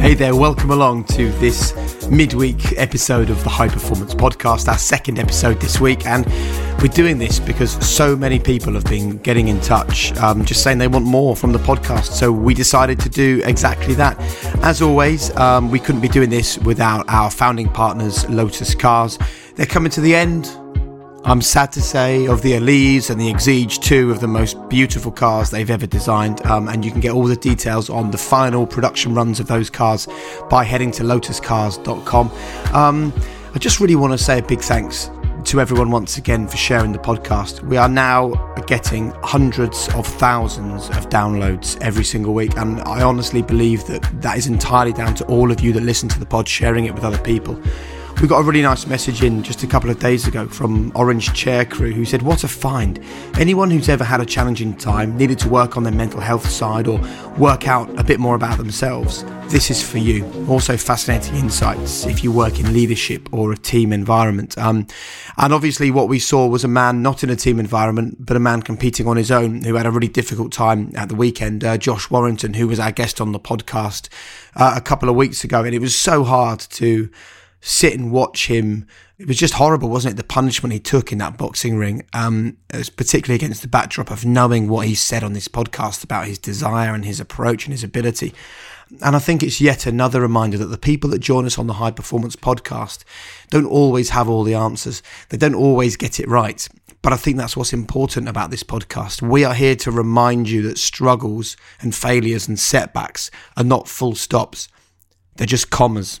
Hey there, welcome along to this midweek episode of the High Performance Podcast, our second episode this week. And we're doing this because so many people have been getting in touch, um, just saying they want more from the podcast. So we decided to do exactly that. As always, um, we couldn't be doing this without our founding partners, Lotus Cars. They're coming to the end I'm sad to say of the Elise and the Exige, two of the most beautiful cars they've ever designed. Um, and you can get all the details on the final production runs of those cars by heading to lotuscars.com. Um, I just really want to say a big thanks to everyone once again for sharing the podcast. We are now getting hundreds of thousands of downloads every single week, and I honestly believe that that is entirely down to all of you that listen to the pod sharing it with other people. We got a really nice message in just a couple of days ago from Orange Chair Crew who said, What a find. Anyone who's ever had a challenging time, needed to work on their mental health side or work out a bit more about themselves, this is for you. Also, fascinating insights if you work in leadership or a team environment. Um, and obviously, what we saw was a man not in a team environment, but a man competing on his own who had a really difficult time at the weekend. Uh, Josh Warrington, who was our guest on the podcast uh, a couple of weeks ago. And it was so hard to sit and watch him. It was just horrible, wasn't it? The punishment he took in that boxing ring, um, particularly against the backdrop of knowing what he said on this podcast about his desire and his approach and his ability. And I think it's yet another reminder that the people that join us on the High Performance podcast don't always have all the answers. They don't always get it right. But I think that's what's important about this podcast. We are here to remind you that struggles and failures and setbacks are not full stops, they're just commas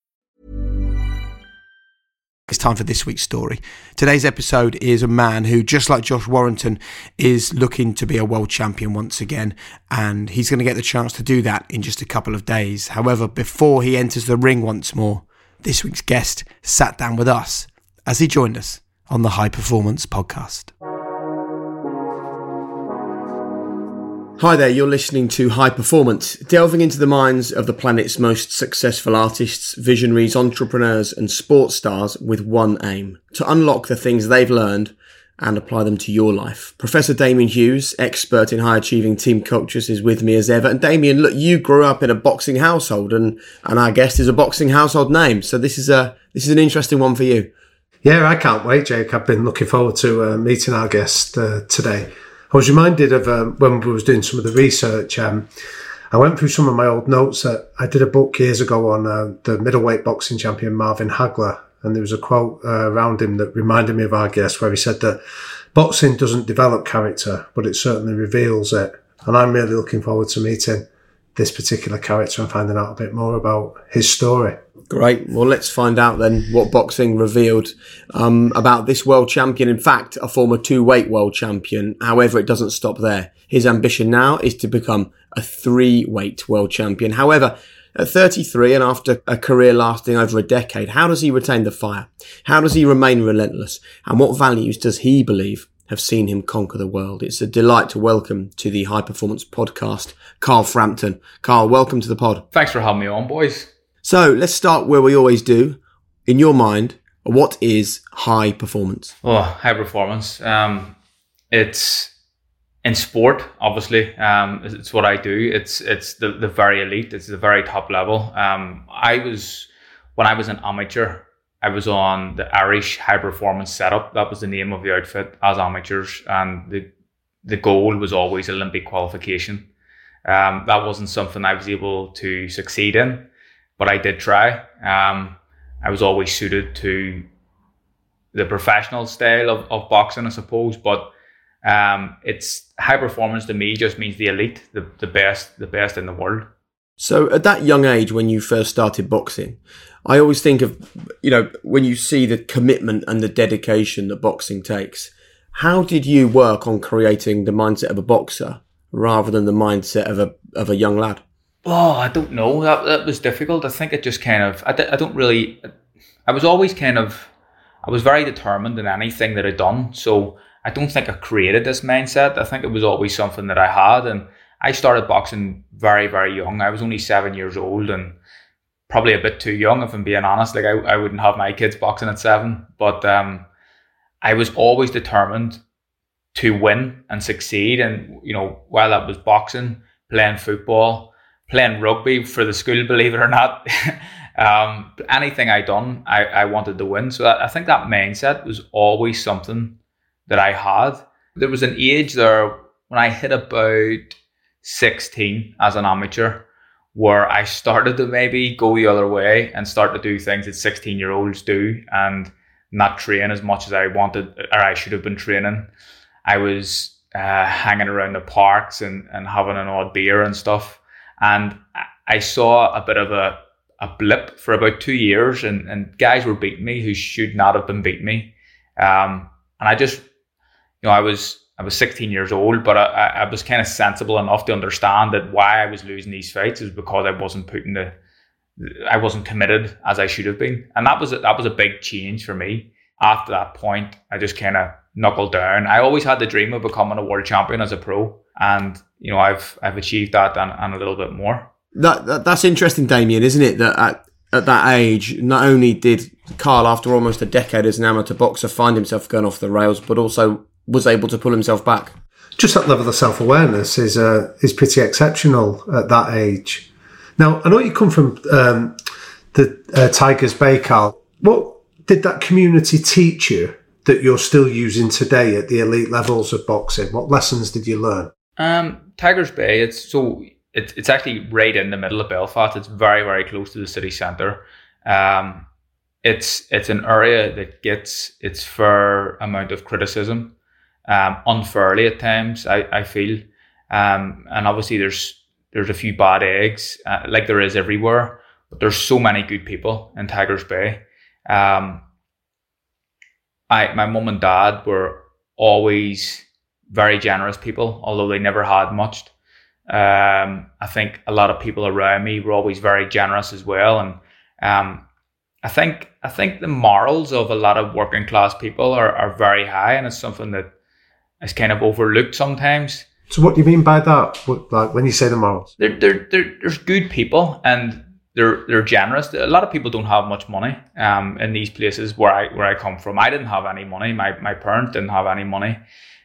It's time for this week's story. Today's episode is a man who, just like Josh Warrington, is looking to be a world champion once again, and he's going to get the chance to do that in just a couple of days. However, before he enters the ring once more, this week's guest sat down with us as he joined us on the High Performance Podcast. Hi there, you're listening to High Performance, delving into the minds of the planet's most successful artists, visionaries, entrepreneurs, and sports stars with one aim to unlock the things they've learned and apply them to your life. Professor Damian Hughes, expert in high achieving team cultures, is with me as ever. And Damian, look, you grew up in a boxing household, and, and our guest is a boxing household name. So this is a this is an interesting one for you. Yeah, I can't wait, Jake. I've been looking forward to uh, meeting our guest uh, today. I was reminded of um, when we was doing some of the research. Um, I went through some of my old notes. That I did a book years ago on uh, the middleweight boxing champion Marvin Hagler, and there was a quote uh, around him that reminded me of our guest, where he said that boxing doesn't develop character, but it certainly reveals it. And I'm really looking forward to meeting this particular character and finding out a bit more about his story. Great. Well, let's find out then what boxing revealed um, about this world champion. In fact, a former two weight world champion. However, it doesn't stop there. His ambition now is to become a three weight world champion. However, at 33 and after a career lasting over a decade, how does he retain the fire? How does he remain relentless? And what values does he believe have seen him conquer the world. It's a delight to welcome to the High Performance Podcast, Carl Frampton. Carl, welcome to the pod. Thanks for having me on, boys. So let's start where we always do. In your mind, what is high performance? Oh, high performance. Um, it's in sport, obviously. Um, it's what I do. It's it's the, the very elite. It's the very top level. Um, I was when I was an amateur. I was on the Irish High Performance Setup. That was the name of the outfit as amateurs, and the the goal was always Olympic qualification. Um, that wasn't something I was able to succeed in, but I did try. Um, I was always suited to the professional style of, of boxing, I suppose, but um, it's high performance to me just means the elite, the, the best, the best in the world. So at that young age, when you first started boxing, I always think of, you know, when you see the commitment and the dedication that boxing takes, how did you work on creating the mindset of a boxer rather than the mindset of a, of a young lad? Oh, I don't know. That, that was difficult. I think it just kind of, I, I don't really, I was always kind of, I was very determined in anything that I'd done. So I don't think I created this mindset. I think it was always something that I had. And I started boxing very, very young. I was only seven years old and probably a bit too young, if I'm being honest. Like I, I wouldn't have my kids boxing at seven, but um, I was always determined to win and succeed. And you know, while that was boxing, playing football, playing rugby for the school, believe it or not, um, anything I done, I, I wanted to win. So that, I think that mindset was always something that I had. There was an age there when I hit about 16 as an amateur where I started to maybe go the other way and start to do things that 16 year olds do and not train as much as I wanted or I should have been training. I was uh, hanging around the parks and, and having an odd beer and stuff. And I saw a bit of a, a blip for about two years, and, and guys were beating me who should not have been beating me. Um, and I just, you know, I was I was 16 years old, but I, I was kind of sensible enough to understand that why I was losing these fights is because I wasn't putting the, I wasn't committed as I should have been, and that was a, that was a big change for me. After that point, I just kind of knuckled down. I always had the dream of becoming a world champion as a pro, and you know I've I've achieved that and, and a little bit more. That, that that's interesting, Damian, isn't it? That at, at that age, not only did Carl, after almost a decade as an amateur boxer, find himself going off the rails, but also was able to pull himself back. Just that level of self awareness is uh, is pretty exceptional at that age. Now, I know you come from um, the uh, Tigers Bay, Carl. What did that community teach you that you're still using today at the elite levels of boxing? What lessons did you learn? Um, Tigers Bay. It's so it's it's actually right in the middle of Belfast. It's very very close to the city centre. Um, it's it's an area that gets its fair amount of criticism um, unfairly at times. I, I feel, um, and obviously there's there's a few bad eggs uh, like there is everywhere, but there's so many good people in Tigers Bay. Um, I my mum and dad were always very generous people, although they never had much. Um, I think a lot of people around me were always very generous as well, and um, I think I think the morals of a lot of working class people are, are very high, and it's something that is kind of overlooked sometimes. So, what do you mean by that? What, like when you say the morals? They're, they're, they're, there's good people and they're they're generous. A lot of people don't have much money um, in these places where I where I come from. I didn't have any money. My my parents didn't have any money,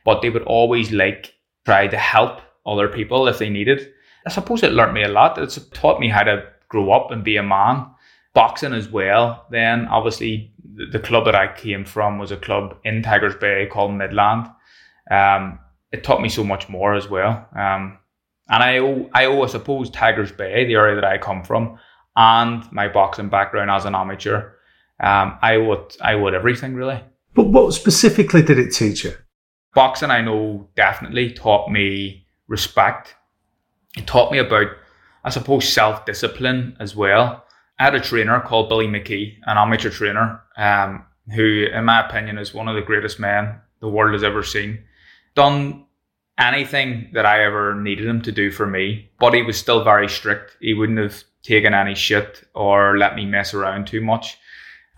but they would always like try to help other people if they needed. I suppose it learned me a lot. It's taught me how to grow up and be a man. Boxing as well. Then obviously the, the club that I came from was a club in Tigers Bay called Midland um, it taught me so much more as well. Um, and I owe, I owe, I suppose, Tigers Bay, the area that I come from, and my boxing background as an amateur. Um, I would, I would everything really. But what specifically did it teach you? Boxing, I know, definitely taught me respect. It taught me about, I suppose, self discipline as well. I had a trainer called Billy McKee, an amateur trainer, um, who, in my opinion, is one of the greatest men the world has ever seen done anything that I ever needed him to do for me, but he was still very strict. He wouldn't have taken any shit or let me mess around too much.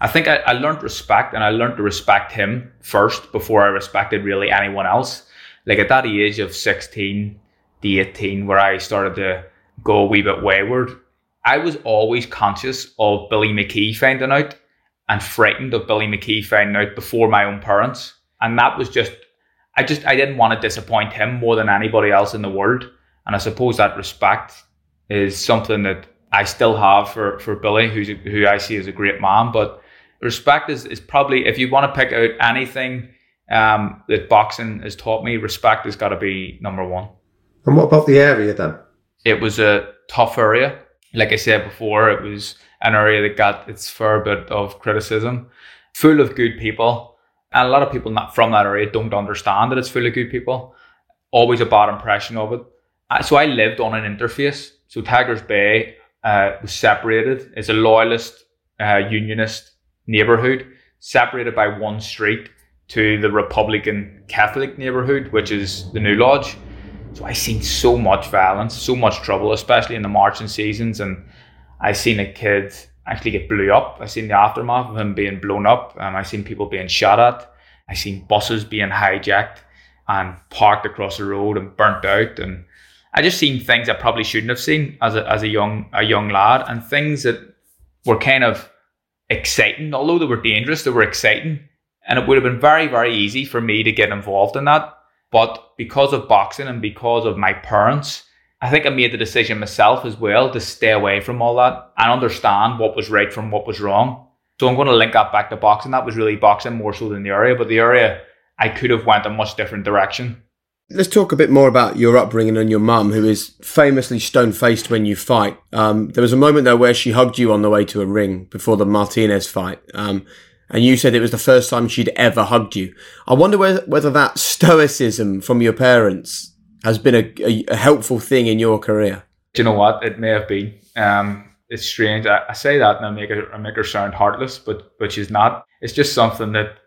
I think I, I learned respect and I learned to respect him first before I respected really anyone else. Like at that age of 16 to 18, where I started to go a wee bit wayward, I was always conscious of Billy McKee finding out and frightened of Billy McKee finding out before my own parents. And that was just, I just, I didn't want to disappoint him more than anybody else in the world. And I suppose that respect is something that I still have for, for Billy, who's who I see as a great man. But respect is, is probably, if you want to pick out anything um, that boxing has taught me, respect has got to be number one. And what about the area then? It was a tough area. Like I said before, it was an area that got its fair bit of criticism, full of good people. And a lot of people not from that area don't understand that it's full of good people. Always a bad impression of it. So I lived on an interface. So Tigers Bay uh, was separated. It's a loyalist, uh, unionist neighborhood, separated by one street to the Republican Catholic neighborhood, which is the New Lodge. So I seen so much violence, so much trouble, especially in the marching seasons. And I seen a kid actually get blew up. I seen the aftermath of him being blown up. Um, I seen people being shot at. I seen buses being hijacked and parked across the road and burnt out. And I just seen things I probably shouldn't have seen as a, as a young a young lad, and things that were kind of exciting. Although they were dangerous, they were exciting, and it would have been very very easy for me to get involved in that. But because of boxing and because of my parents, I think I made the decision myself as well to stay away from all that and understand what was right from what was wrong. So I'm going to link that back to boxing. That was really boxing more so than the area, but the area I could have went a much different direction. Let's talk a bit more about your upbringing and your mum, who is famously stone faced when you fight. Um, there was a moment though where she hugged you on the way to a ring before the Martinez fight. Um, and you said it was the first time she'd ever hugged you. I wonder whether, whether that stoicism from your parents has been a, a, a, helpful thing in your career. Do you know what? It may have been. Um, it's strange. I, I, say that and I make her, I make her sound heartless, but but she's not. It's just something that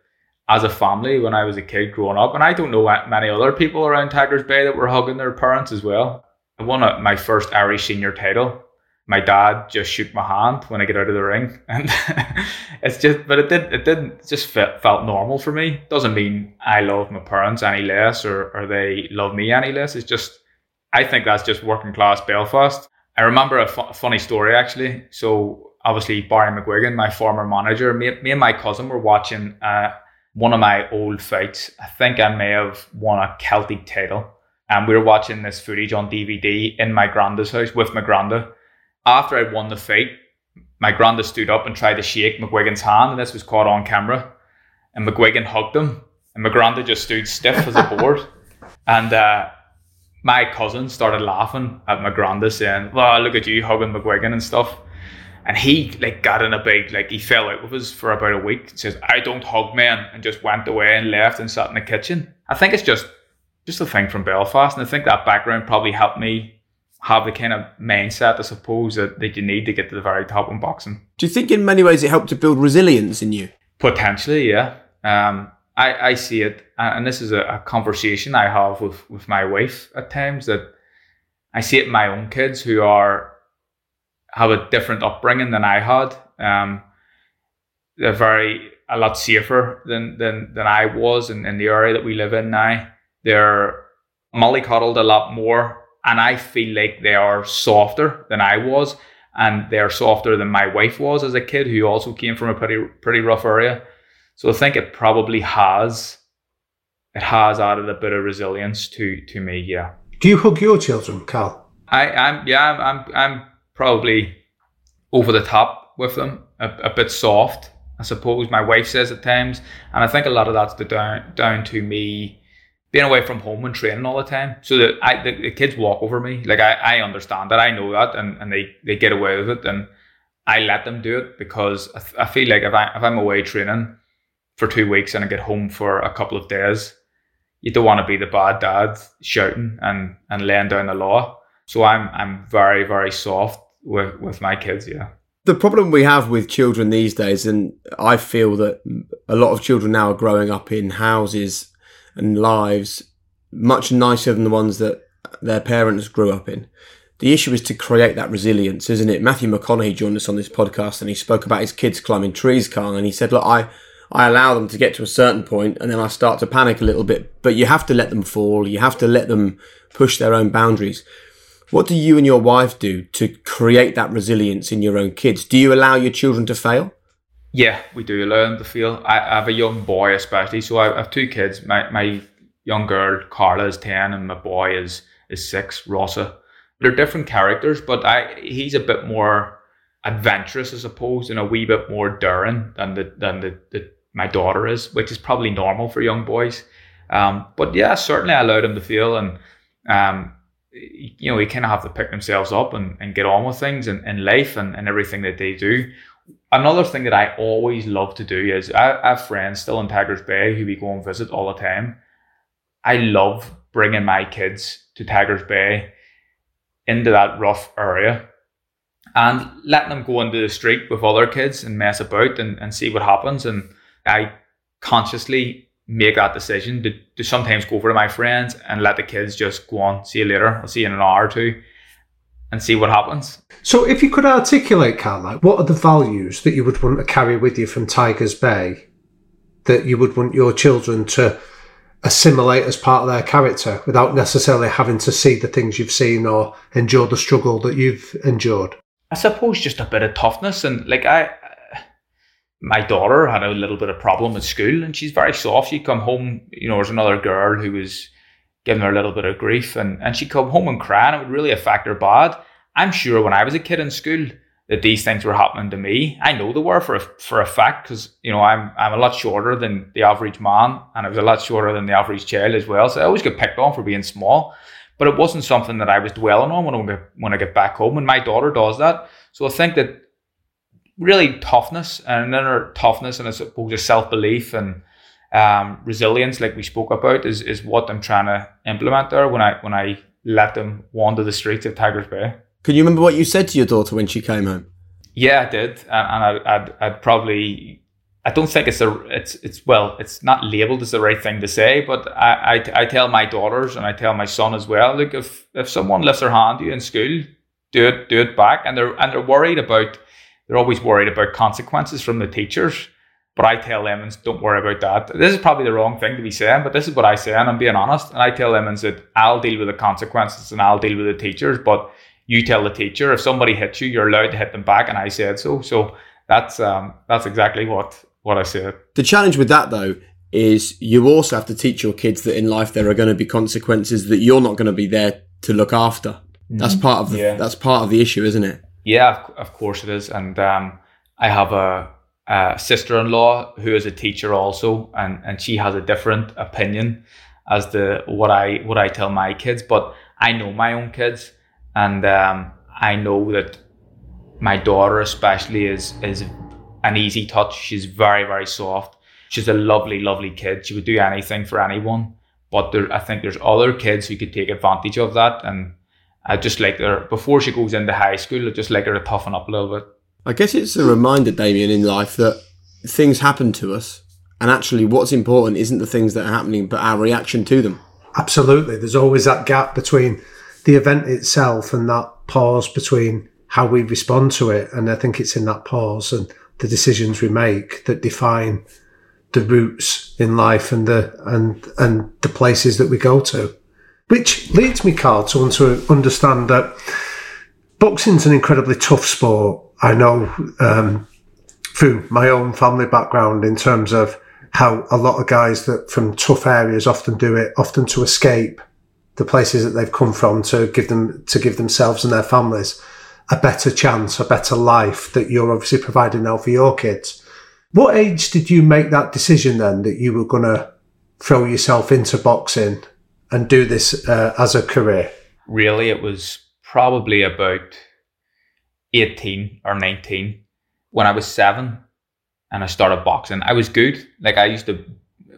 as a family when I was a kid growing up, and I don't know many other people around Tigers Bay that were hugging their parents as well. I won a, my first Irish senior title. My dad just shook my hand when I get out of the ring, and it's just, but it did, it didn't just felt, felt normal for me. Doesn't mean I love my parents any less, or or they love me any less. It's just, I think that's just working class Belfast. I remember a, fu- funny story actually. So obviously Barry McGuigan, my former manager, me, me and my cousin were watching. Uh, one of my old fights. I think I may have won a Celtic title. And we were watching this footage on DVD in my granda's house with my granda. After I'd won the fight, my granda stood up and tried to shake McGuigan's hand, and this was caught on camera. And McGuigan hugged him, and my granda just stood stiff as a board. And uh, my cousin started laughing at my granda, saying, Well, look at you hugging McGuigan and stuff. And he like got in a big like he fell out with us for about a week. Says I don't hug men, and just went away and left and sat in the kitchen. I think it's just just a thing from Belfast, and I think that background probably helped me have the kind of mindset, I suppose, that, that you need to get to the very top in boxing. Do you think in many ways it helped to build resilience in you? Potentially, yeah. Um, I, I see it, and this is a, a conversation I have with, with my wife at times that I see it in my own kids who are have a different upbringing than I had. Um, they're very a lot safer than than than I was in, in the area that we live in now. They're mollycoddled a lot more, and I feel like they are softer than I was, and they're softer than my wife was as a kid, who also came from a pretty pretty rough area. So I think it probably has it has added a bit of resilience to to me. Yeah. Do you hug your children, Carl? I, I'm yeah I'm I'm, I'm probably over the top with them, a, a, bit soft, I suppose my wife says at times. And I think a lot of that's down, down to me being away from home and training all the time. So that I, the, the kids walk over me. Like I, I understand that, I know that, and, and they, they get away with it. And I let them do it because I, I feel like if, I, if I'm away training for two weeks and I get home for a couple of days, you don't want to be the bad dad shouting and, and laying down the law. So I'm I'm very very soft with with my kids. Yeah. The problem we have with children these days, and I feel that a lot of children now are growing up in houses and lives much nicer than the ones that their parents grew up in. the issue is to create that resilience, isn't it? Matthew McConaughey joined us on this podcast and he spoke about his kids climbing trees, Carl, and he said, look, I, I allow them to get to a certain point and then I start to panic a little bit, but you have to let them fall. You have to let them push their own boundaries. What do you and your wife do to create that resilience in your own kids? Do you allow your children to fail? Yeah, we do allow them to fail. I, I have a young boy, especially. So I have two kids. My, my young girl, Carla, is 10, and my boy is, is six, Rossa they're different characters, but I he's a bit more adventurous, I suppose, and a wee bit more daring than the than the, the my daughter is, which is probably normal for young boys. Um, but yeah, certainly I allowed them to feel and um, you know, you kind of have to pick themselves up and, and get on with things in, in life and, and everything that they do. Another thing that I always love to do is I, I have friends still in Tigers Bay who we go and visit all the time. I love bringing my kids to Tigers Bay into that rough area and letting them go into the street with other kids and mess about and, and see what happens. And I consciously make that decision to, to sometimes go over to my friends and let the kids just go on, see you later, I'll see you in an hour or two and see what happens. So if you could articulate, Carl, like, what are the values that you would want to carry with you from Tigers Bay that you would want your children to assimilate as part of their character without necessarily having to see the things you've seen or endure the struggle that you've endured? I suppose just a bit of toughness and like I my daughter had a little bit of problem at school and she's very soft. She'd come home, you know, there's another girl who was giving her a little bit of grief and, and she'd come home and cry and it would really affect her bad. I'm sure when I was a kid in school, that these things were happening to me. I know they were for a, for a fact because you know I'm I'm a lot shorter than the average man, and I was a lot shorter than the average child as well. So I always get picked on for being small, but it wasn't something that I was dwelling on when I when I get back home. And my daughter does that, so I think that really toughness and inner toughness and I suppose a self belief and um, resilience, like we spoke about, is is what I'm trying to implement there when I when I let them wander the streets of Tigers Bay. Can you remember what you said to your daughter when she came home? Yeah, I did, and, and I, would I'd probably. I don't think it's a it's it's well it's not labeled as the right thing to say, but I, I, I tell my daughters and I tell my son as well. Look, if if someone lifts their hand to you in school, do it do it back, and they're and they're worried about they're always worried about consequences from the teachers. But I tell Emmons, don't worry about that. This is probably the wrong thing to be saying, but this is what I say, and I'm being honest. And I tell Emmons that I'll deal with the consequences and I'll deal with the teachers, but you tell the teacher if somebody hits you, you're allowed to hit them back, and I said so. So that's um, that's exactly what what I said. The challenge with that though is you also have to teach your kids that in life there are going to be consequences that you're not going to be there to look after. Mm-hmm. That's part of the yeah. that's part of the issue, isn't it? Yeah, of course it is. And um, I have a, a sister-in-law who is a teacher also, and and she has a different opinion as to what I what I tell my kids. But I know my own kids, and um, I know that my daughter especially is is an easy touch. She's very very soft. She's a lovely lovely kid. She would do anything for anyone. But there, I think there's other kids who could take advantage of that, and I just like her before she goes into high school. I just like her to toughen up a little bit. I guess it's a reminder, Damian, in life that things happen to us, and actually, what's important isn't the things that are happening, but our reaction to them. Absolutely, there's always that gap between the event itself and that pause between how we respond to it. And I think it's in that pause and the decisions we make that define the routes in life and the and and the places that we go to. Which leads me, Carl, to want to understand that boxing's an incredibly tough sport. I know um, through my own family background in terms of how a lot of guys that from tough areas often do it, often to escape the places that they've come from to give them to give themselves and their families a better chance, a better life that you're obviously providing now for your kids. What age did you make that decision then that you were going to throw yourself into boxing and do this uh, as a career? Really, it was probably about 18 or 19 when I was seven and I started boxing. I was good. Like I used to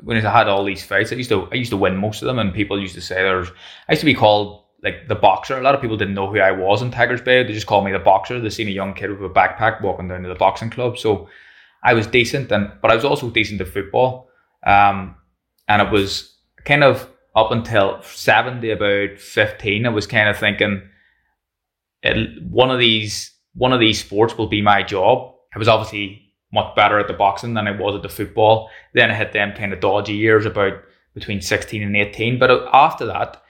when I had all these fights, I used to I used to win most of them, and people used to say there's I used to be called like the boxer. A lot of people didn't know who I was in Tigers Bay. They just called me the boxer. They seen a young kid with a backpack walking down to the boxing club. So I was decent, and but I was also decent at football. Um, and it was kind of up until seventy, about fifteen, I was kind of thinking it, one of these one of these sports will be my job. I was obviously much better at the boxing than I was at the football. Then I hit them kind of dodgy years about between 16 and 18. But uh, after that,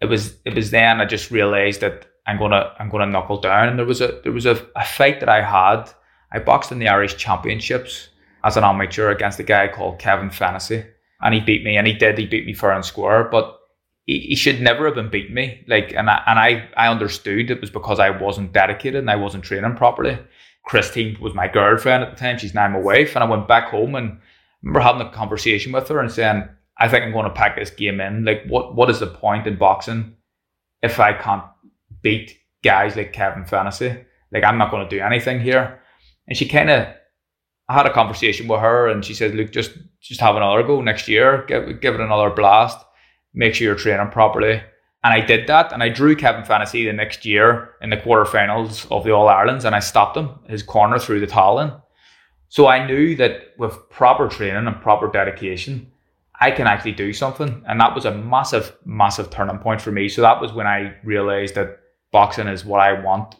it was it was then I just realized that I'm gonna I'm gonna knuckle down. And there was a there was a, a fight that I had. I boxed in the Irish Championships as an amateur against a guy called Kevin Fennessy. And he beat me and he did, he beat me fair and square, but he, he should never have been beating me. Like and I and I, I understood it was because I wasn't dedicated and I wasn't training properly. Christine was my girlfriend at the time, she's now my wife, and I went back home and I remember having a conversation with her and saying, I think I'm going to pack this game in. Like, what what is the point in boxing if I can't beat guys like Kevin Fennessy? Like, I'm not going to do anything here. And she kind of I had a conversation with her, and she said, "Look, just just have another go next year. Give give it another blast. Make sure you're training properly." And I did that, and I drew Kevin Fennessy the next year in the quarterfinals of the All Irelands, and I stopped him his corner threw the towel in. So I knew that with proper training and proper dedication, I can actually do something. And that was a massive, massive turning point for me. So that was when I realized that boxing is what I want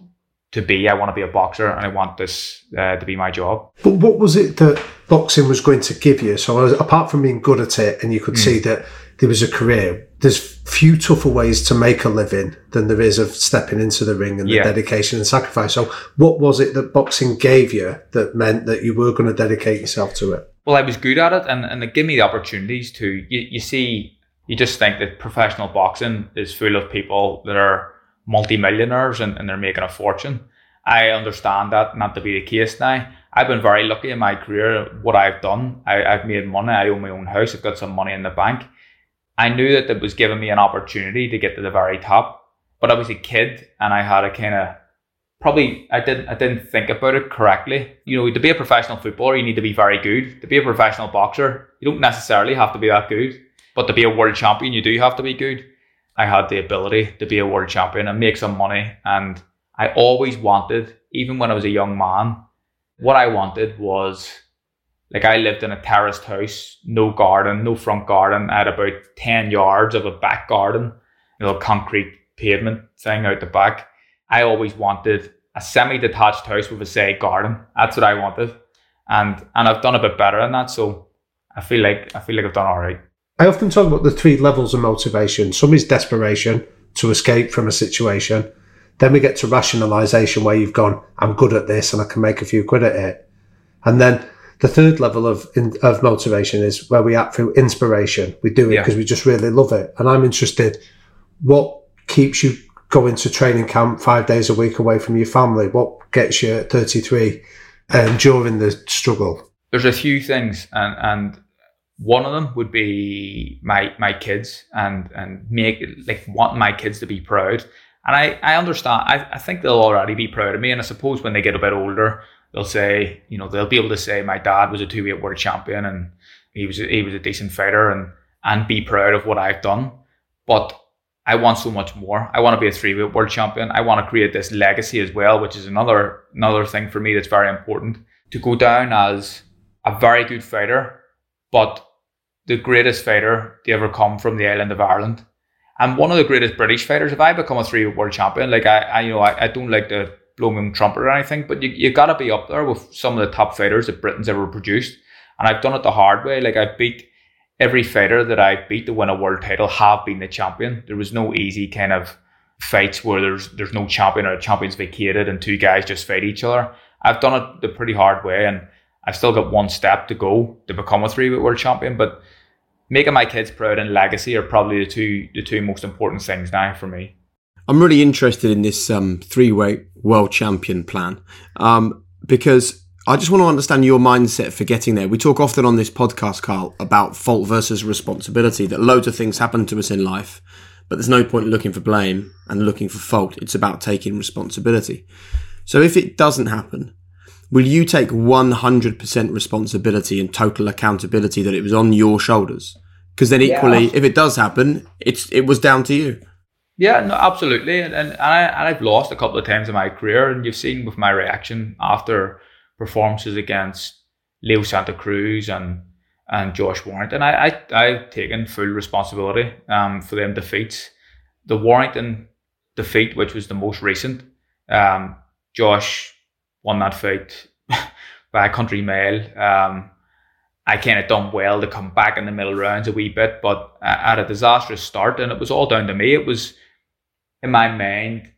to be. I want to be a boxer and I want this uh, to be my job. But what was it that boxing was going to give you? So apart from being good at it and you could mm. see that there was a career, there's few tougher ways to make a living than there is of stepping into the ring and the yeah. dedication and sacrifice. So what was it that boxing gave you that meant that you were going to dedicate yourself to it? well, I was good at it, and and it gave me the opportunities to. You, you see, you just think that professional boxing is full of people that are multimillionaires and, and they're making a fortune. I understand that not to be the case now. I've been very lucky in my career. What I've done, I, I've made money. I own my own house. I've got some money in the bank. I knew that it was giving me an opportunity to get to the very top. But I was a kid and I had a kind of probably I didn't I didn't think about it correctly. You know, to be a professional footballer, you need to be very good. To be a professional boxer, you don't necessarily have to be that good. But to be a world champion, you do have to be good. I had the ability to be a world champion and make some money. And I always wanted, even when I was a young man, what I wanted was like I lived in a terraced house, no garden, no front garden. I had about 10 yards of a back garden, a little concrete pavement thing out the back I always wanted a semi-detached house with a say garden. That's what I wanted, and and I've done a bit better than that. So I feel like I feel like I've done all right. I often talk about the three levels of motivation. Some is desperation to escape from a situation. Then we get to rationalization where you've gone, I'm good at this and I can make a few quid at it. And then the third level of of motivation is where we act through inspiration. We do it because yeah. we just really love it. And I'm interested, what keeps you going to training camp five days a week away from your family? What gets you at 33 um, during the struggle? There's a few things, and, and one of them would be my my kids and and make like want my kids to be proud. And I, I understand. I, I think they'll already be proud of me. And I suppose when they get a bit older, they'll say, you know, they'll be able to say my dad was a two weight world champion and he was a, he was a decent fighter and and be proud of what I've done. But I want so much more. I want to be a three-weight world champion. I want to create this legacy as well, which is another another thing for me that's very important. To go down as a very good fighter, but the greatest fighter to ever come from the island of Ireland. And one of the greatest British fighters. If I become a three-weight world champion, like I, I you know, I, I don't like to blow my trumpet or anything, but you you gotta be up there with some of the top fighters that Britain's ever produced. And I've done it the hard way. Like I beat every fighter that I beat to win a world title have been the champion. There was no easy kind of fights where there's there's no champion or a champion's vacated and two guys just fight each other. I've done it the pretty hard way and I've still got one step to go to become a three weight world champion. But making my kids proud and legacy are probably the two the two most important things now for me. I'm really interested in this um, three weight world champion plan um, because I just want to understand your mindset for getting there. We talk often on this podcast, Carl, about fault versus responsibility, that loads of things happen to us in life, but there's no point looking for blame and looking for fault. It's about taking responsibility. So if it doesn't happen, will you take 100% responsibility and total accountability that it was on your shoulders? Because then equally, yeah. if it does happen, it's it was down to you. Yeah, no, absolutely. And, and, I, and I've lost a couple of times in my career, and you've seen with my reaction after performances against Leo Santa Cruz and and Josh Warrington. I, I I've taken full responsibility um, for them defeats. The Warrington defeat, which was the most recent. Um, Josh won that fight by a country. Um, I kind of done well to come back in the middle rounds a wee bit, but I had a disastrous start, and it was all down to me. It was in my mind,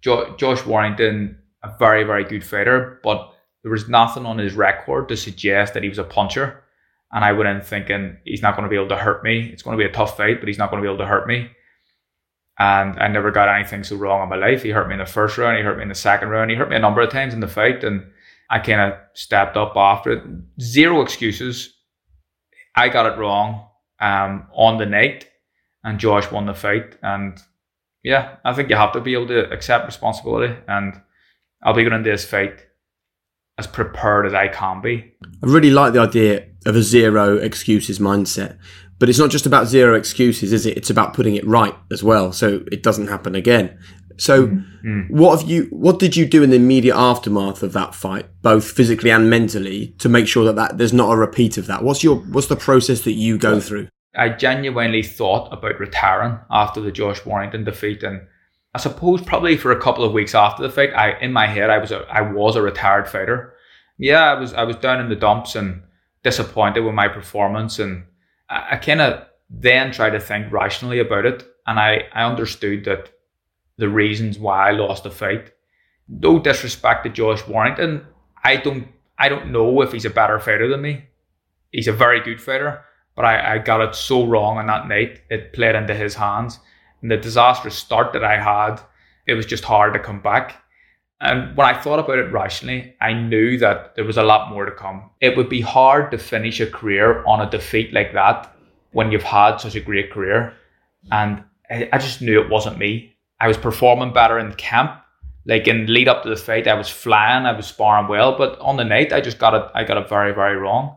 jo- Josh Warrington, a very very good fighter, but there was nothing on his record to suggest that he was a puncher. And I went in thinking he's not going to be able to hurt me. It's going to be a tough fight, but he's not going to be able to hurt me. And I never got anything so wrong in my life. He hurt me in the first round, he hurt me in the second round, he hurt me a number of times in the fight. And I kind of stepped up after it. Zero excuses. I got it wrong um, on the night, and Josh won the fight. And yeah, I think you have to be able to accept responsibility. And I'll be going into this fight as prepared as I can be. I really like the idea of a zero excuses mindset. But it's not just about zero excuses, is it? It's about putting it right as well, so it doesn't happen again. So, mm. what have you? What did you do in the immediate aftermath of that fight, both physically and mentally, to make sure that, that there's not a repeat of that? What's your What's the process that you go through? I genuinely thought about retiring after the Josh Warrington defeat, and I suppose probably for a couple of weeks after the fight, I in my head I was a I was a retired fighter. Yeah, I was I was down in the dumps and disappointed with my performance, and I, kind of then tried to think rationally about it, and I I understood that the reasons why I lost the fight. No disrespect to Josh Warrington, I don't I don't know if he's a better fighter than me. He's a very good fighter, but I, I got it so wrong on that night. It played into his hands. And the disastrous start that I had, it was just hard to come back. And when I thought about it rationally, I knew that there was a lot more to come. It would be hard to finish a career on a defeat like that when you've had such a great career. And I just knew it wasn't me. I was performing better in camp. Like in lead up to the fight, I was flying, I was sparring well, but on the night, I just got it. I got it very, very wrong.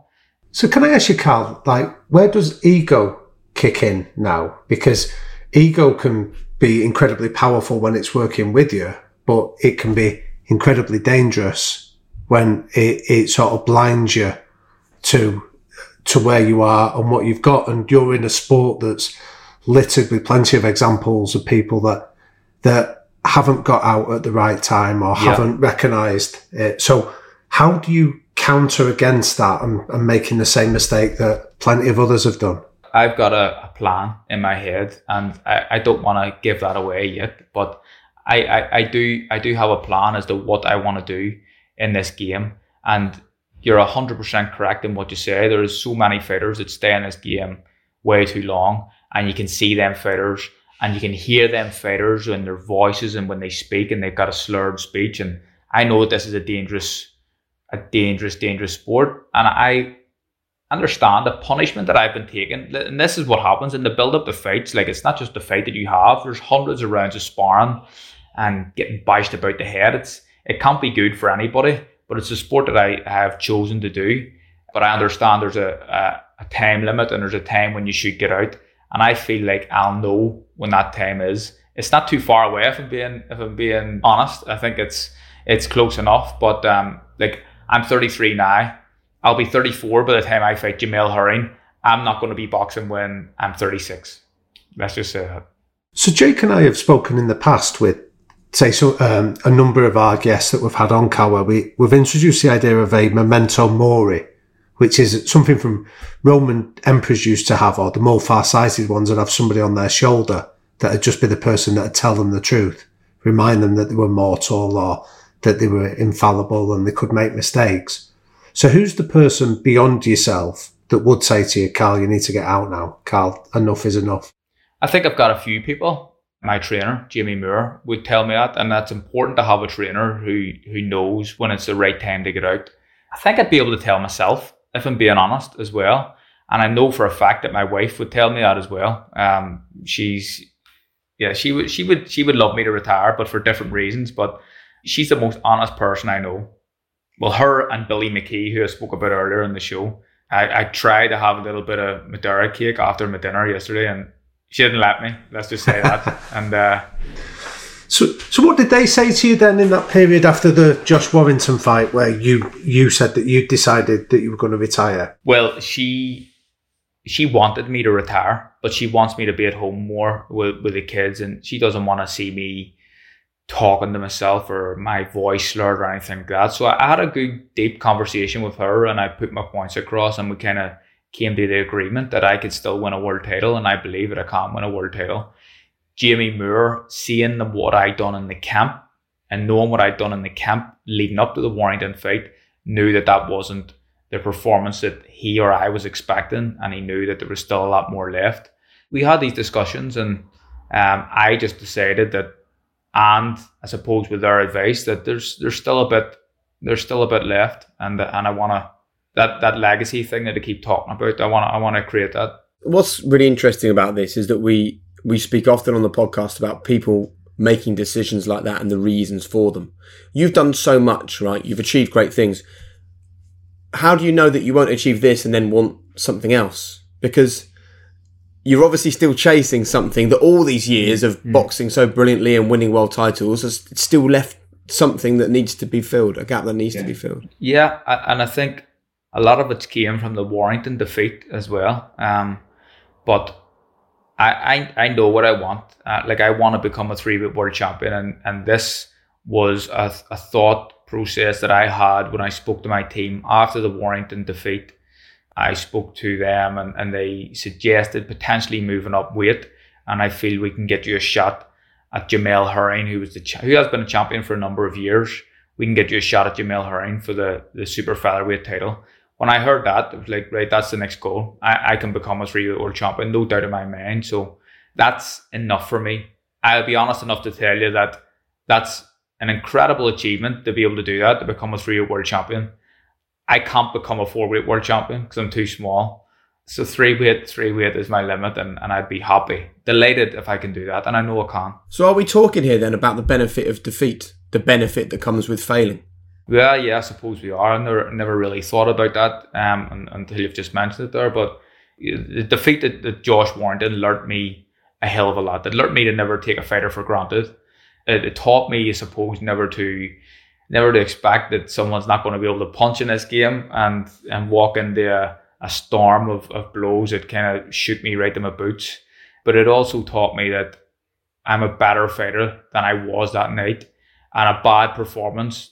So can I ask you, Carl? Like, where does ego kick in now? Because ego can be incredibly powerful when it's working with you, but it can be incredibly dangerous when it, it sort of blinds you to to where you are and what you've got. And you're in a sport that's littered with plenty of examples of people that that haven't got out at the right time or yeah. haven't recognized it. So how do you counter against that and, and, making the same mistake that plenty of others have done? I've got a, a plan in my head and I, I don't want to give that away yet, but I, I, I do I do have a plan as to what I want to do in this game. And you're hundred percent correct in what you say. There is so many fighters that stay in this game way too long and you can see them fighters and you can hear them fighters in their voices and when they speak and they've got a slurred speech. And I know that this is a dangerous, a dangerous, dangerous sport. And I understand the punishment that I've been taking. And this is what happens in the build up to fights. Like it's not just the fight that you have. There's hundreds of rounds of sparring and getting bashed about the head. It's it can't be good for anybody. But it's a sport that I have chosen to do. But I understand there's a, a, a time limit and there's a time when you should get out. And I feel like I'll know when that time is. It's not too far away if I'm being if I'm being honest. I think it's it's close enough. But um, like I'm 33 now. I'll be 34 by the time I fight Jamel Herring. I'm not going to be boxing when I'm 36. Let's just say that. So Jake and I have spoken in the past with say so um, a number of our guests that we've had on where we, we've introduced the idea of a memento mori, which is something from Roman emperors used to have, or the more far-sighted ones that have somebody on their shoulder that would just be the person that would tell them the truth, remind them that they were mortal or that they were infallible and they could make mistakes. So who's the person beyond yourself that would say to you, Carl, you need to get out now. Carl, enough is enough. I think I've got a few people. My trainer, Jamie Moore, would tell me that, and that's important to have a trainer who who knows when it's the right time to get out. I think I'd be able to tell myself if I'm being honest as well. And I know for a fact that my wife would tell me that as well. Um, she's, yeah, she would, she would, she would love me to retire, but for different reasons. But she's the most honest person I know. Well, her and Billy McKee, who I spoke about earlier in the show, I, I tried to have a little bit of Madeira cake after my dinner yesterday, and she didn't let me. Let's just say that. and uh, so, so what did they say to you then in that period after the Josh Warrington fight, where you you said that you decided that you were going to retire? Well, she she wanted me to retire, but she wants me to be at home more with, with the kids, and she doesn't want to see me talking to myself or my voice slurred or anything like that. So I had a good deep conversation with her and I put my points across and we kind of came to the agreement that I could still win a world title and I believe that I can win a world title. Jamie Moore, seeing what I'd done in the camp and knowing what I'd done in the camp leading up to the Warrington fight, knew that that wasn't the performance that he or I was expecting, and he knew that there was still a lot more left. We had these discussions, and um, I just decided that, and I suppose with their advice, that there's there's still a bit there's still a bit left, and and I want to that that legacy thing that I keep talking about. I want I want to create that. What's really interesting about this is that we we speak often on the podcast about people making decisions like that and the reasons for them. You've done so much, right? You've achieved great things. How do you know that you won't achieve this and then want something else? Because you're obviously still chasing something that all these years of mm. boxing so brilliantly and winning world titles has still left something that needs to be filled, a gap that needs yeah. to be filled. Yeah, and I think a lot of it came from the Warrington defeat as well. Um, but I, I, I know what I want. Uh, like I want to become a three weight world champion, and and this was a, a thought process that I had when I spoke to my team after the Warrington defeat. I spoke to them, and, and they suggested potentially moving up weight, and I feel we can get you a shot at Jamel Herring, who was the who has been a champion for a number of years. We can get you a shot at Jamel Herring for the the super featherweight title when I heard that, it was like, right, that's the next goal. I, I can become a three world champion, no doubt in my mind. So that's enough for me. I'll be honest enough to tell you that that's an incredible achievement to be able to do that, to become a three world champion. I can't become a four weight world champion because I'm too small. So three weight, three weight is my limit, and, and I'd be happy, delighted if I can do that, and I know I can. So are we talking here then about the benefit of defeat, the benefit that comes with failing? Well, yeah, I suppose we are. I never, never really thought about that um, until you've just mentioned it there. But the defeat that, that Josh Warrington learnt me a hell of a lot. It learnt me to never take a fighter for granted. It, it taught me, I suppose, never to never to expect that someone's not going to be able to punch in this game and and walk into a, a storm of, of blows that kind of shoot me right in my boots. But it also taught me that I'm a better fighter than I was that night. And a bad performance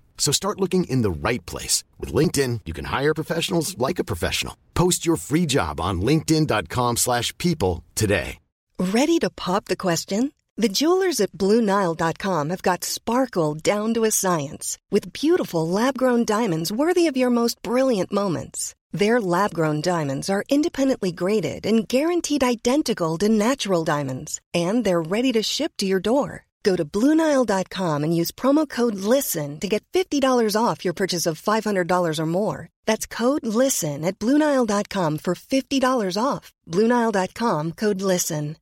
So start looking in the right place. With LinkedIn, you can hire professionals like a professional. Post your free job on linkedin.com slash people today. Ready to pop the question? The jewelers at BlueNile.com have got sparkle down to a science with beautiful lab-grown diamonds worthy of your most brilliant moments. Their lab-grown diamonds are independently graded and guaranteed identical to natural diamonds. And they're ready to ship to your door. Go to Bluenile.com and use promo code LISTEN to get $50 off your purchase of $500 or more. That's code LISTEN at Bluenile.com for $50 off. Bluenile.com code LISTEN.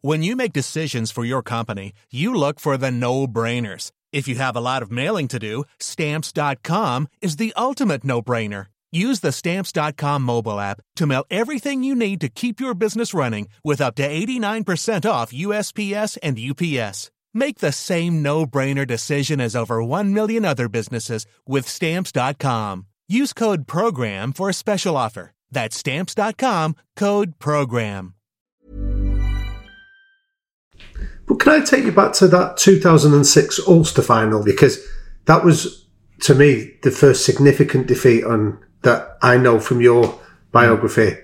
When you make decisions for your company, you look for the no brainers. If you have a lot of mailing to do, Stamps.com is the ultimate no brainer. Use the Stamps.com mobile app to mail everything you need to keep your business running with up to 89% off USPS and UPS. Make the same no-brainer decision as over 1 million other businesses with stamps.com. Use code program for a special offer. That's stamps.com, code program. But can I take you back to that 2006 Ulster final because that was to me the first significant defeat on that I know from your biography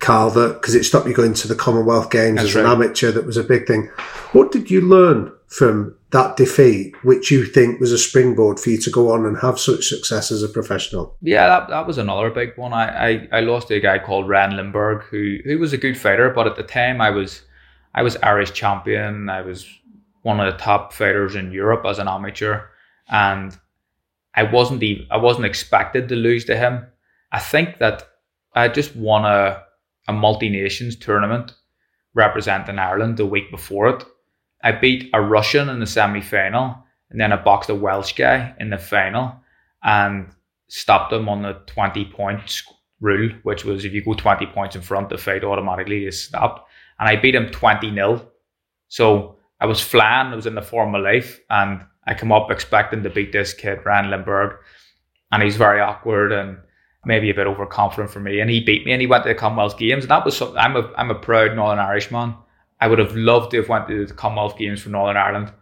Carl, that because it stopped you going to the Commonwealth Games That's as right. an amateur, that was a big thing. What did you learn from that defeat, which you think was a springboard for you to go on and have such success as a professional? Yeah, that, that was another big one. I, I, I lost to a guy called Ryan Lindberg, who who was a good fighter, but at the time I was I was Irish champion. I was one of the top fighters in Europe as an amateur, and I wasn't even I wasn't expected to lose to him. I think that I just won a a multi nations tournament representing Ireland the week before it. I beat a Russian in the semi final, and then I boxed a Welsh guy in the final. and stopped him on the 20 points rule, which was if you go 20 points in front, the fight automatically is stopped. And I beat him 20 0. So I was flying, I was in the form of life, and I come up expecting to beat this kid, Ryan Lindberg, and he's very awkward and maybe a bit overconfident for me. And he beat me, and he went to the Commonwealth Games, and that was something. I'm a I'm a proud Northern Irishman. I would have loved to have went to the Commonwealth Games for Northern Ireland,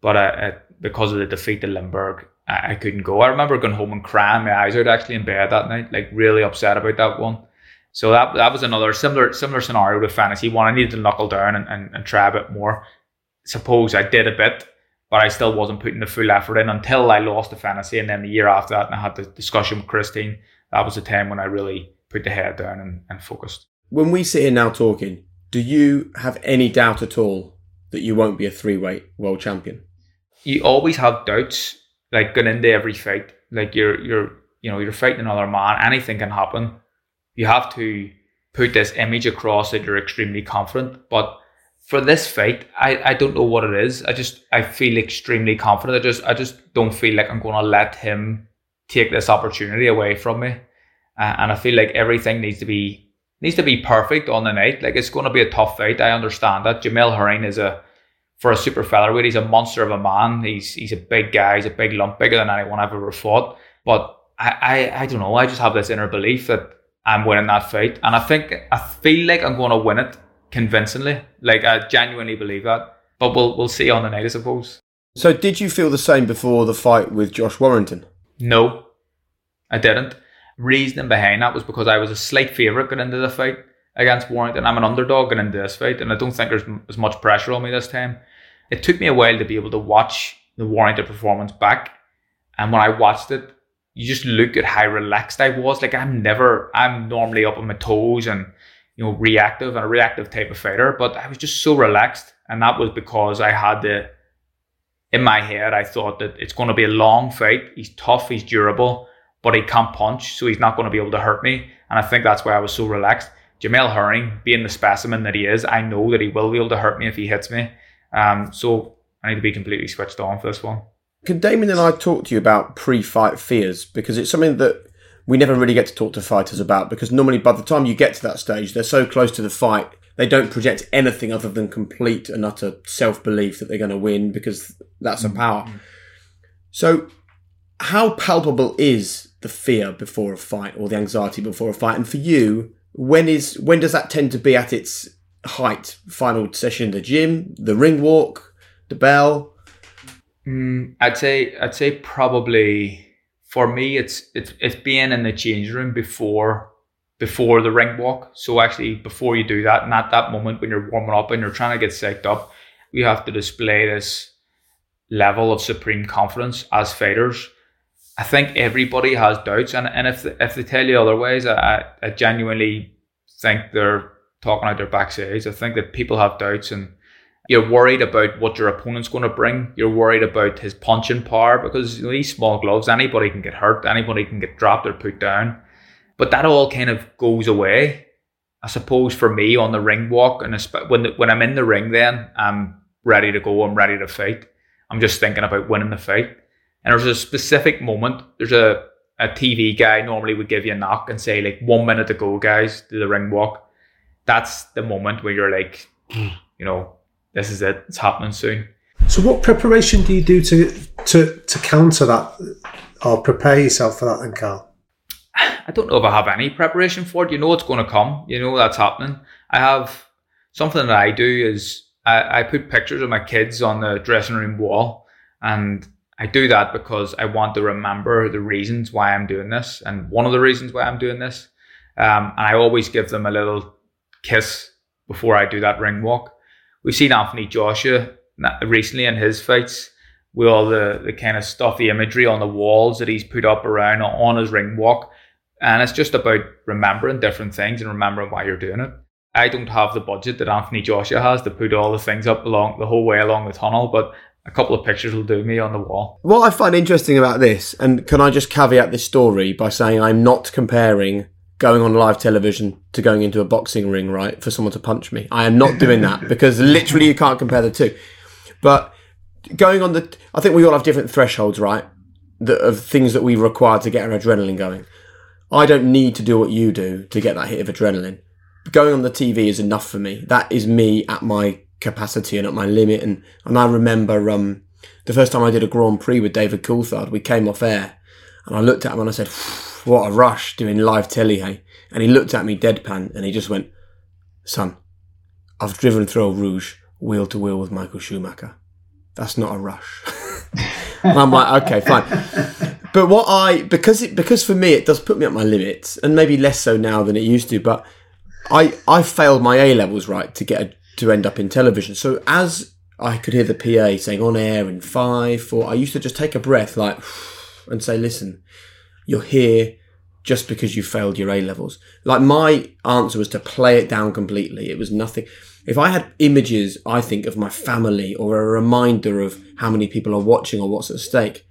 but uh, uh, because of the defeat to Lindberg, I, I, couldn't go. I remember going home and crying my eyes out actually in bed that night, like really upset about that one. So that that was another similar similar scenario with Fennessy one. I needed to knuckle down and, and, and try a bit more. Suppose I did a bit, but I still wasn't putting the full effort in until I lost the Fennessy. And then the year after that, and I had the discussion with Christine, that was the time when I really put the head down and, and focused. When we sit here now talking, do you have any doubt at all that you won't be a three weight world champion? You always have doubts, like going into every fight. Like you're you're you know, you're fighting another man, anything can happen. You have to put this image across that you're extremely confident. But for this fight, I, I don't know what it is. I just I feel extremely confident. I just I just don't feel like I'm going to let him take this opportunity away from me. Uh, and I feel like everything needs to be needs to be perfect on the night. Like it's going to be a tough fight. I understand that. Jamel Herring is a for a super featherweight. He's a monster of a man. He's he's a big guy. He's a big lump, bigger than anyone I've ever fought. But I, I I don't know. I just have this inner belief that I'm winning that fight, and I think I feel like I'm going to win it convincingly. Like I genuinely believe that. But we'll we'll see on the night, I suppose. So, did you feel the same before the fight with Josh Warrington? No, I didn't. Reasoning behind that was because I was a slight favourite going into the fight against Warrington. I'm an underdog going into this fight, and I don't think there's as much pressure on me this time. It took me a while to be able to watch the Warrington performance back, and when I watched it, you just look at how relaxed I was. Like I'm never, I'm normally up on my toes and you know reactive and a reactive type of fighter, but I was just so relaxed, and that was because I had the in my head I thought that it's going to be a long fight. He's tough, he's durable, but he can't punch, so he's not going to be able to hurt me. And I think that's why I was so relaxed. Jamel Herring, being the specimen that he is, I know that he will be able to hurt me if he hits me. Um, so I need to be completely switched on for this one. Can Damian and I talk to you about pre-fight fears because it's something that we never really get to talk to fighters about because normally by the time you get to that stage, they're so close to the fight, they don't project anything other than complete and utter self-belief that they're going to win because that's a power. So, how palpable is the fear before a fight or the anxiety before a fight? And for you, when is when does that tend to be at its height? Final session, in the gym, the ring walk, the bell. Mm, I'd say I'd say probably for me it's it's it's being in the change room before before the ring walk. So actually before you do that, and at that moment when you're warming up and you're trying to get psyched up, we have to display this level of supreme confidence as fighters. I think everybody has doubts, and, and if if they tell you otherwise, I, I genuinely think they're talking out their backsides. I think that people have doubts and you're worried about what your opponent's going to bring. You're worried about his punching power because these small gloves, anybody can get hurt, anybody can get dropped or put down. But that all kind of goes away. I suppose for me on the ring walk, and when when I'm in the ring, then I'm ready to go. I'm ready to fight. I'm just thinking about winning the fight. And there's a specific moment. There's a a TV guy normally would give you a knock and say like one minute to go, guys, do the ring walk. That's the moment where you're like, hmm. you know, this is it. It's happening soon. So, what preparation do you do to to to counter that or prepare yourself for that, then, Carl? I don't know if I have any preparation for it. You know it's going to come. You know that's happening. I have something that I do is I, I put pictures of my kids on the dressing room wall, and I do that because I want to remember the reasons why I'm doing this, and one of the reasons why I'm doing this. Um, and I always give them a little kiss before I do that ring walk we've seen Anthony Joshua recently in his fights with all the, the kind of stuffy imagery on the walls that he's put up around on his ring walk. And it's just about remembering different things and remembering why you're doing it. I don't have the budget that Anthony Joshua has to put all the things up along the whole way along the tunnel, but a couple of pictures will do me on the wall. What I find interesting about this, and can I just caveat this story by saying I'm not comparing going on live television to going into a boxing ring, right, for someone to punch me. I am not doing that because literally you can't compare the two. But going on the, I think we all have different thresholds, right? that of things that we require to get our adrenaline going. I don't need to do what you do to get that hit of adrenaline. Going on the TV is enough for me. That is me at my capacity and at my limit. And, and I remember um, the first time I did a Grand Prix with David Coulthard, we came off air and I looked at him and I said, what a rush doing live telly, hey? And he looked at me deadpan and he just went, son, I've driven through Rouge wheel to wheel with Michael Schumacher. That's not a rush. I'm like, okay, fine. But what I because it because for me it does put me at my limits, and maybe less so now than it used to. But I I failed my A levels right to get a, to end up in television. So as I could hear the PA saying on air in five, four, I used to just take a breath like and say, listen, you're here just because you failed your A levels. Like my answer was to play it down completely. It was nothing. If I had images, I think, of my family or a reminder of how many people are watching or what's at stake,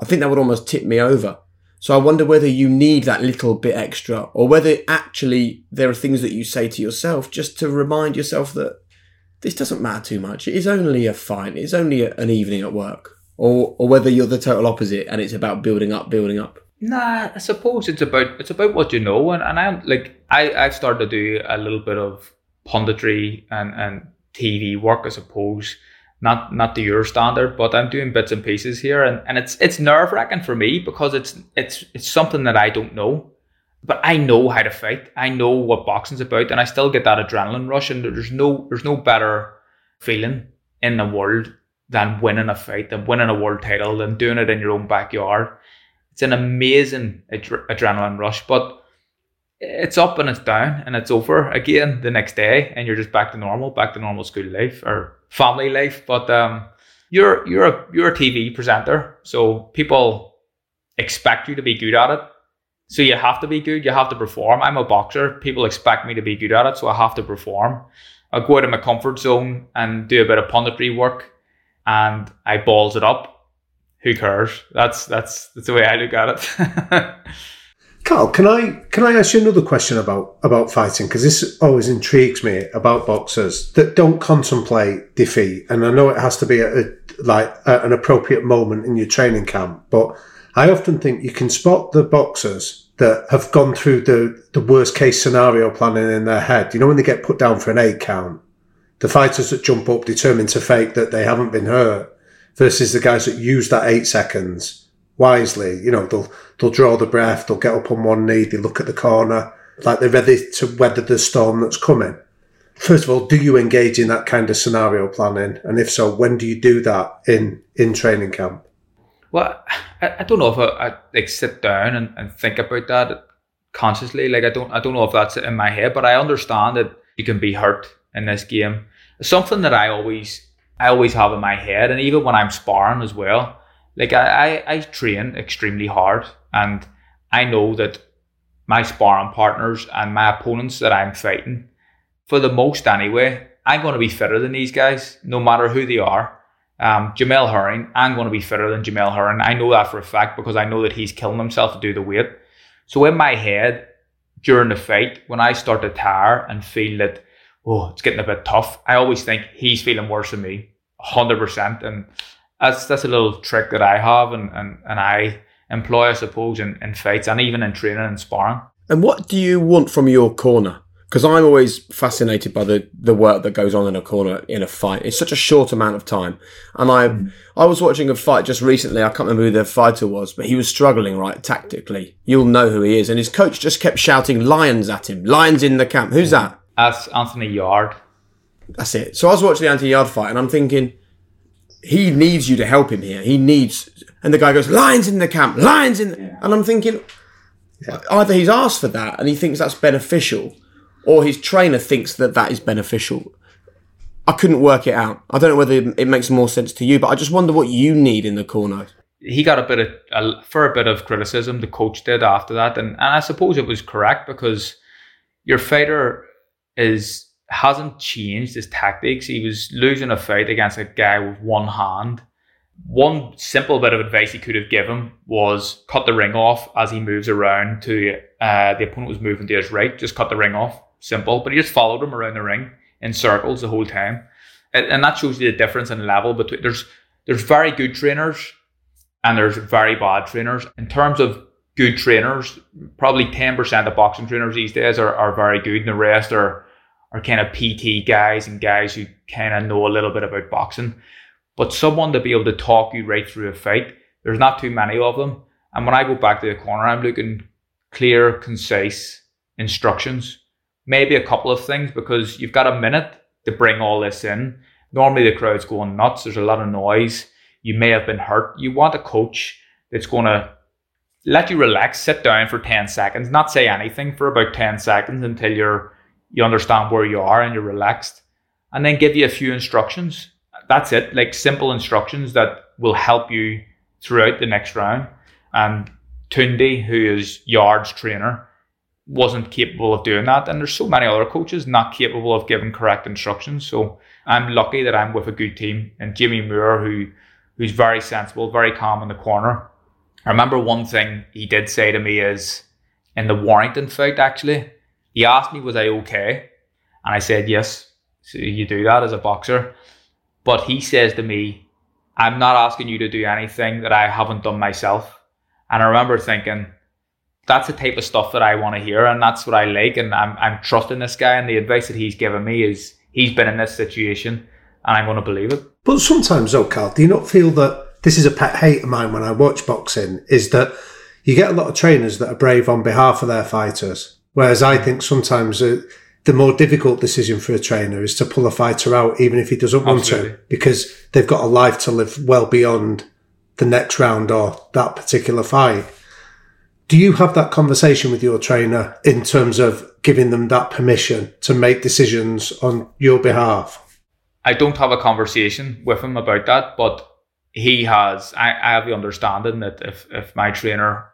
I think that would almost tip me over. So I wonder whether you need that little bit extra or whether actually there are things that you say to yourself just to remind yourself that this doesn't matter too much. It is only a fine. It's only a, an evening at work. Or, or whether you're the total opposite and it's about building up, building up. Nah, I suppose it's about it's about what you know, and, and I'm like I I've started to do a little bit of punditry and and TV work, I suppose, not not to your standard, but I'm doing bits and pieces here, and, and it's it's nerve wracking for me because it's it's it's something that I don't know, but I know how to fight. I know what boxing's about, and I still get that adrenaline rush. And there's no there's no better feeling in the world than winning a fight, than winning a world title, than doing it in your own backyard. It's an amazing ad- adrenaline rush, but it's up and it's down and it's over again the next day and you're just back to normal back to normal school life or family life. But um you're you're a you're a tv presenter so people expect you to be good at it. So you have to be good you have to perform. I'm a boxer people expect me to be good at it so i have to perform. I go out of my comfort zone and do a bit of punditry work and i balls it up. Who cares? That's that's that's the way i look at it Carl, can I can I ask you another question about about fighting? Because this always intrigues me about boxers that don't contemplate defeat, and I know it has to be a, a like an appropriate moment in your training camp. But I often think you can spot the boxers that have gone through the the worst case scenario planning in their head. You know when they get put down for an eight count, the fighters that jump up determined to fake that they haven't been hurt, versus the guys that use that eight seconds wisely. You know, they'll they'll draw the breath, they'll get up on one knee, they look at the corner, like they're ready to weather the storm that's coming. First of all, do you engage in that kind of scenario planning? And if so, when do you do that in in training camp? Well, I, I don't know if I, I like sit down and, and think about that consciously. Like I don't I don't know if that's in my head, but I understand that you can be hurt in this game. It's something that I always I always have in my head, and even when I'm sparring as well like I, I, I train extremely hard and I know that my sparring partners and my opponents that I'm fighting, for the most anyway, I'm going to be fitter than these guys, no matter who they are. Um, Jamel Herring, I'm going to be fitter than Jamel Herring. I know that for a fact because I know that he's killing himself to do the weight. So in my head, during the fight, when I start to tire and feel that, oh, it's getting a bit tough, I always think he's feeling worse than me, 100%. And that's that's a little trick that I have and, and, and I employ, I suppose, in, in fights and even in training and sparring. And what do you want from your corner? Because I'm always fascinated by the, the work that goes on in a corner in a fight. It's such a short amount of time. And I mm. I was watching a fight just recently. I can't remember who the fighter was, but he was struggling, right, tactically. You'll know who he is. And his coach just kept shouting lions at him. Lions in the camp. Who's that? That's Anthony Yarde. That's it. So I was watching the Anthony Yarde fight and I'm thinking, he needs you to help him here. He needs, and the guy goes, lions in the camp, lions in, yeah. and I'm thinking, yeah. either he's asked for that and he thinks that's beneficial, or his trainer thinks that that is beneficial. I couldn't work it out. I don't know whether it makes more sense to you, but I just wonder what you need in the corner. He got a bit of a, for a bit of criticism. The coach did after that, and, and I suppose it was correct because your fighter is hasn't changed his tactics. He was losing a fight against a guy with one hand. One simple bit of advice he could have given was cut the ring off as he moves around to uh, the opponent was moving to his right. Just cut the ring off. Simple. But he just followed him around the ring in circles the whole time. And, and that shows you the difference in level between there's there's very good trainers and there's very bad trainers. In terms of good trainers, probably 10% of boxing trainers these days are, are very good, and the rest are, are kind of PT guys and guys who kind of know a little bit about boxing. But someone to be able to talk you right through a fight, there's not too many of them. And when I go back to the corner, I'm looking clear, concise instructions, maybe a couple of things because you've got a minute to bring all this in. Normally the crowd's going nuts, there's a lot of noise. You may have been hurt. You want a coach that's going to let you relax, sit down for 10 seconds, not say anything for about 10 seconds until you're you understand where you are and you're relaxed, and then give you a few instructions. That's it, like simple instructions that will help you throughout the next round. And Tunde, who is Yarde's trainer, wasn't capable of doing that. And there's so many other coaches not capable of giving correct instructions. So I'm lucky that I'm with a good team and Jamie Moore, who who's very sensible, very calm in the corner. I remember one thing he did say to me is in the Warrington fight actually, he asked me was I okay? And I said yes. So you do that as a boxer. But he says to me, I'm not asking you to do anything that I haven't done myself. And I remember thinking, that's the type of stuff that I want to hear, and that's what I like. And I'm I'm trusting this guy, and the advice that he's given me is he's been in this situation, and I'm going to believe it. But sometimes, though, Carl, do you not feel that this is a pet hate of mine when I watch boxing? Is that you get a lot of trainers that are brave on behalf of their fighters, whereas I think sometimes. Uh, the more difficult decision for a trainer is to pull a fighter out, even if he doesn't Absolutely. want to, because they've got a life to live well beyond the next round or that particular fight. Do you have that conversation with your trainer in terms of giving them that permission to make decisions on your behalf? I don't have a conversation with him about that, but he has. I, I have the understanding that if, if my trainer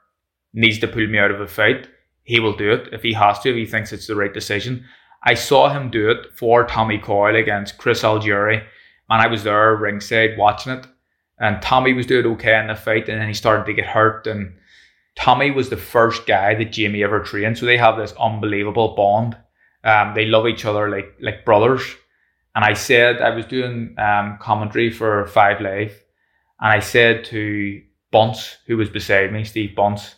needs to pull me out of a fight, he will do it if he has to, if he thinks it's the right decision. I saw him do it for Tommy Coyle against Chris Algieri, and I was there ringside watching it. And Tommy was doing okay in the fight, and then he started to get hurt, and Tommy was the first guy that Jamie ever trained, so they have this unbelievable bond. Um, they love each other like like brothers. And I said I was doing um, commentary for Five Live, and I said to Bunce, who was beside me, Steve Bunce,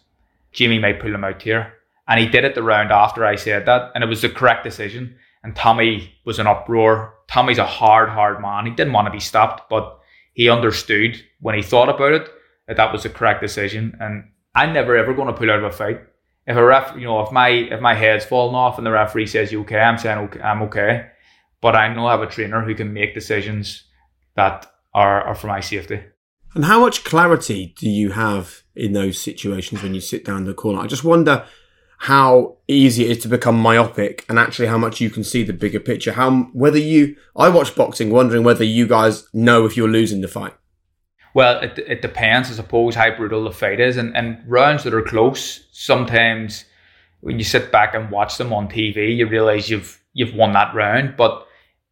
Jamie might pull him out here. And he did it the round after I said that, and it was the correct decision. And Tommy was an uproar. Tommy's a hard, hard man. He didn't want to be stopped, but he understood when he thought about it that that was the correct decision. And I'm never ever going to pull out of a fight. If a ref, you know, if my if my head's falling off and the referee says you okay, I'm saying okay, I'm okay. But I know I have a trainer who can make decisions that are, are for my safety. And how much clarity do you have in those situations when you sit down in the corner? I just wonder how easy it is to become myopic and actually how much you can see the bigger picture. How whether you I watch boxing wondering whether you guys know if you're losing the fight. Well, it, it depends, I suppose, how brutal the fight is. And, and rounds that are close, sometimes when you sit back and watch them on TV, you realize you've you've won that round. But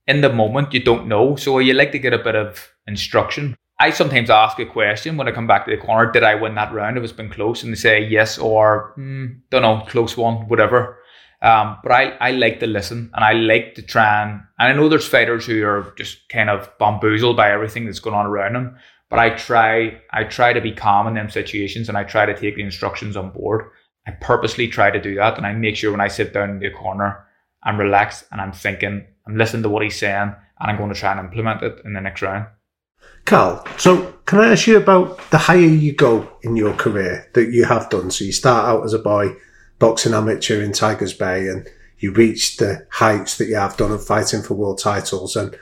in the moment, you don't know. So you like to get a bit of instruction. I sometimes ask a question when I come back to the corner: Did I win that round? If it's been close, and they say yes or mm, don't know, close one, whatever. Um, but I, I like to listen and I like to try and, and I know there's fighters who are just kind of bamboozled by everything that's going on around them. But I try I try to be calm in them situations and I try to take the instructions on board. I purposely try to do that and I make sure when I sit down in the corner, I'm relaxed and I'm thinking, I'm listening to what he's saying and I'm going to try and implement it in the next round. Carl, so can I ask you about the higher you go in your career that you have done? So you start out as a boy, boxing amateur in Tigers Bay, and you reach the heights that you have done of fighting for world titles. And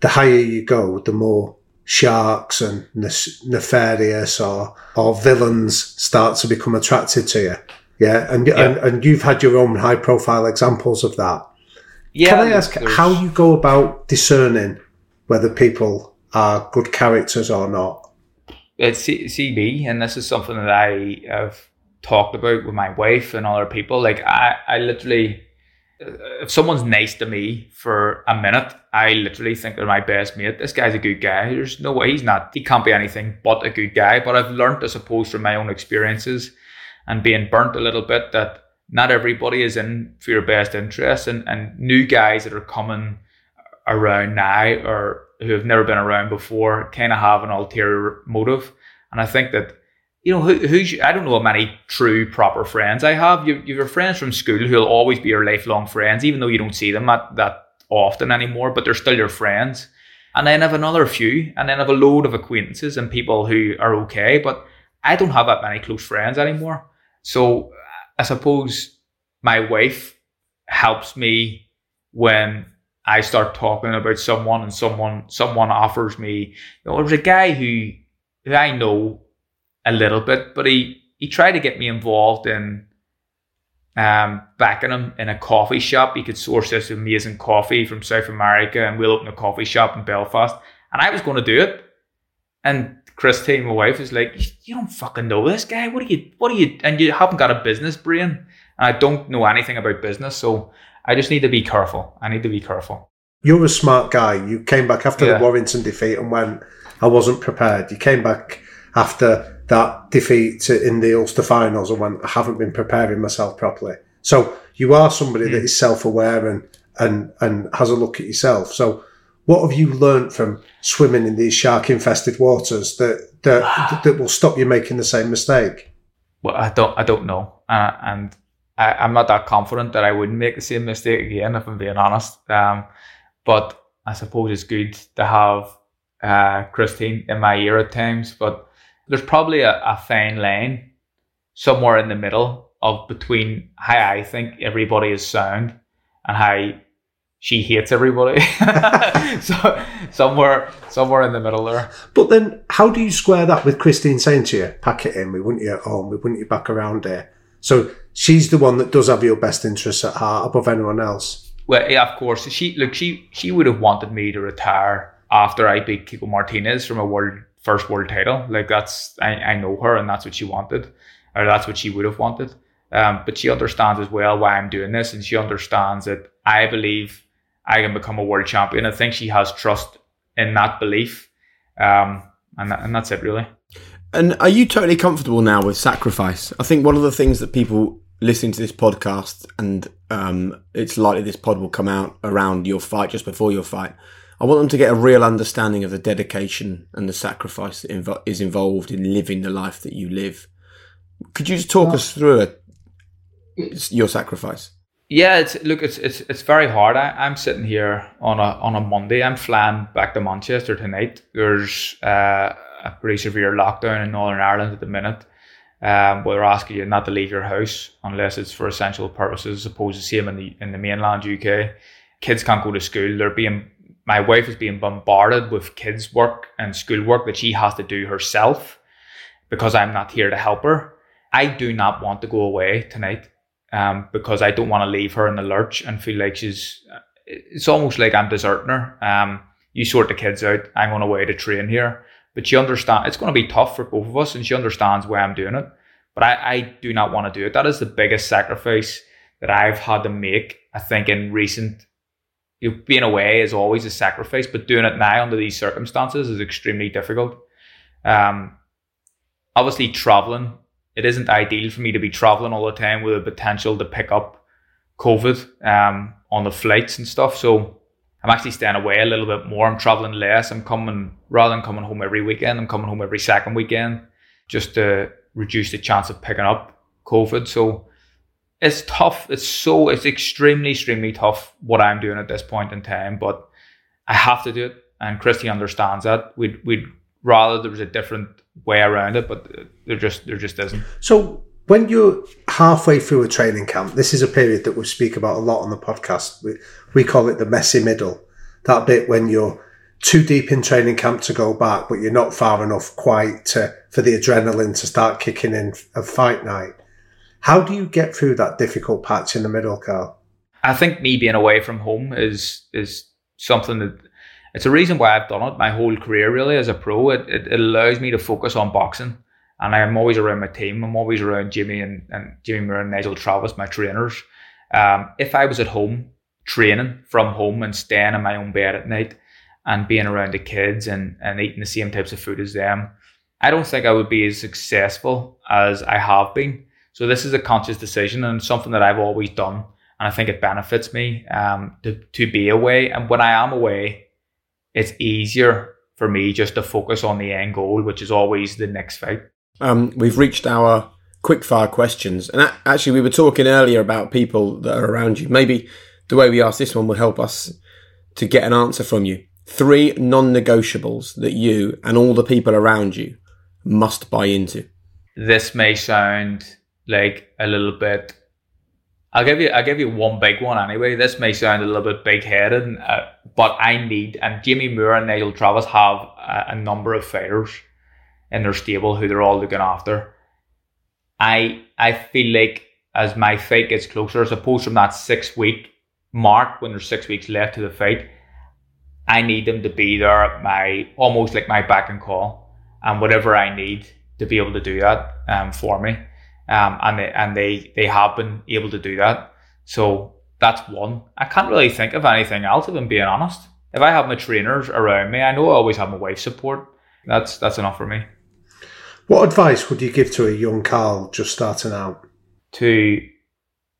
the higher you go, the more sharks and nefarious or or villains start to become attracted to you. Yeah, and yeah. and, and you've had your own high profile examples of that. Yeah, Can I ask how you go about discerning whether people are good characters or not? It's CB, and this is something that I have talked about with my wife and other people. Like I, I literally if someone's nice to me for a minute, I literally think they're my best mate. This guy's a good guy. There's no way he's not. He can't be anything but a good guy. But I've learned, I suppose, from my own experiences and being burnt a little bit that not everybody is in for your best interest. And, and new guys that are coming around now or who have never been around before kind of have an ulterior motive. And I think that, you know, who, who's, I don't know how many true proper friends I have. You, you have your friends from school who'll always be your lifelong friends, even though you don't see them that, that often anymore, but they're still your friends. And then I have another few, and then I have a load of acquaintances and people who are okay, but I don't have that many close friends anymore. So I suppose my wife helps me when I start talking about someone and someone someone offers me. You know, there was a guy who who I know a little bit, but he he tried to get me involved in um, backing him in a coffee shop. He could source this amazing coffee from South America, and we'll open a coffee shop in Belfast. And I was going to do it, and Christine, my wife, is like, "You don't fucking know this guy. What are you? What are you? And you haven't got a business brain. And I don't know anything about business, so I just need to be careful. I need to be careful." You're a smart guy. You came back after yeah. the Warrington defeat and went, "I wasn't prepared." You came back after that defeat in the Ulster finals and went, "I haven't been preparing myself properly." So you are somebody mm. that is self-aware and and and has a look at yourself. So what have you learned from swimming in these shark infested waters that that that will stop you making the same mistake? Well, I don't I don't know, uh, and I, am not that confident that I wouldn't make the same mistake again if I'm being honest. Um, but I suppose it's good to have uh, Christine in my ear at times. But there's probably a, a fine line somewhere in the middle of between how I think everybody is sound and how she hates everybody. so somewhere somewhere in the middle there. But then how do you square that with Christine saying to you, pack it in, we want you at home, we want you back around here. So she's the one that does have your best interests at heart above anyone else. Well, yeah, of course. She look she she would have wanted me to retire after I beat Kiko Martinez from a world first world title. Like that's I, I know her and that's what she wanted. Or that's what she would have wanted. Um, but she understands as well why I'm doing this and she understands that I believe I can become a world champion. I think she has trust in that belief, um, and and that's it really. And are you totally comfortable now with sacrifice? I think one of the things that people listening to this podcast, and um, it's likely this pod will come out around your fight, just before your fight. I want them to get a real understanding of the dedication and the sacrifice that invo- is involved in living the life that you live. Could you just talk us through it, your sacrifice? Yeah, it's look, it's it's it's very hard. I, am sitting here on a on a Monday. I'm flying back to Manchester tonight. There's uh, a pretty severe lockdown in Northern Ireland at the minute. Um, they're asking you not to leave your house unless it's for essential purposes, opposed to same in the in the mainland UK. Kids can't go to school. They're being my wife is being bombarded with kids' work and schoolwork that she has to do herself because I'm not here to help her. I do not want to go away tonight um, because I don't want to leave her in the lurch and feel like she's. It's almost like I'm deserting her. Um, you sort the kids out. I'm on away to train here, but she understands it's going to be tough for both of us, and she understands why I'm doing it. But I, I do not want to do it. That is the biggest sacrifice that I've had to make. I think in recent, you know, being away is always a sacrifice, but doing it now under these circumstances is extremely difficult. Um, obviously, traveling it isn't ideal for me to be traveling all the time with the potential to pick up COVID um, on the flights and stuff. So I'm actually staying away a little bit more. I'm traveling less. I'm coming rather than coming home every weekend. I'm coming home every second weekend just to reduce the chance of picking up COVID. So it's tough. It's so it's extremely, extremely tough what I'm doing at this point in time. But I have to do it, and Christy understands that. We'd we'd rather there was a different way around it, but there just there just isn't. So when you're halfway through a training camp, this is a period that we speak about a lot on the podcast. We, we call it the messy middle. That bit when you're too deep in training camp to go back, but you're not far enough quite to, for the adrenaline to start kicking in of fight night. How do you get through that difficult patch in the middle, Carl? I think me being away from home is is something that it's a reason why I've done it my whole career really as a pro. It, it, it allows me to focus on boxing. And I'm always around my team. I'm always around Jimmy and, and Jamie Moore and Nigel Travis, my trainers. Um, if I was at home training from home and staying in my own bed at night and being around the kids and, and eating the same types of food as them, I don't think I would be as successful as I have been. So this is a conscious decision and something that I've always done. And I think it benefits me um, to, to be away. And when I am away, it's easier for me just to focus on the end goal, which is always the next fight. Um, we've reached our quickfire questions, and actually, we were talking earlier about people that are around you. Maybe the way we ask this one will help us to get an answer from you. Three non-negotiables that you and all the people around you must buy into. This may sound like a little bit I'll give you I'll give you one big one anyway. This may sound a little bit big headed, uh, but I need and Jamie Moore and Nigel Travis have a, a, number of fighters in their stable who they're all looking after. I I feel like as my fight gets closer, I suppose from that six week mark when there's six weeks left to the fight, I need them to be there my almost like my back and call and whatever I need to be able to do that um, for me um, and they, and they they have been able to do that. So that's one. I can't really think of anything else. If I'm being honest, if I have my trainers around me, I know I always have my wife's support. That's that's enough for me. What advice would you give to a young Carl just starting out? To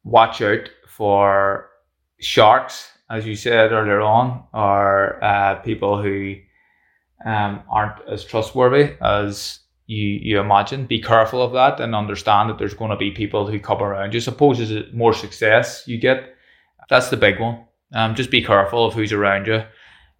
watch out for sharks, as you said earlier on, or uh, people who um, aren't as trustworthy as you you imagine. Be careful of that and understand that there's going to be people who come around you. Suppose as more success you get, that's the big one. Um, just be careful of who's around you.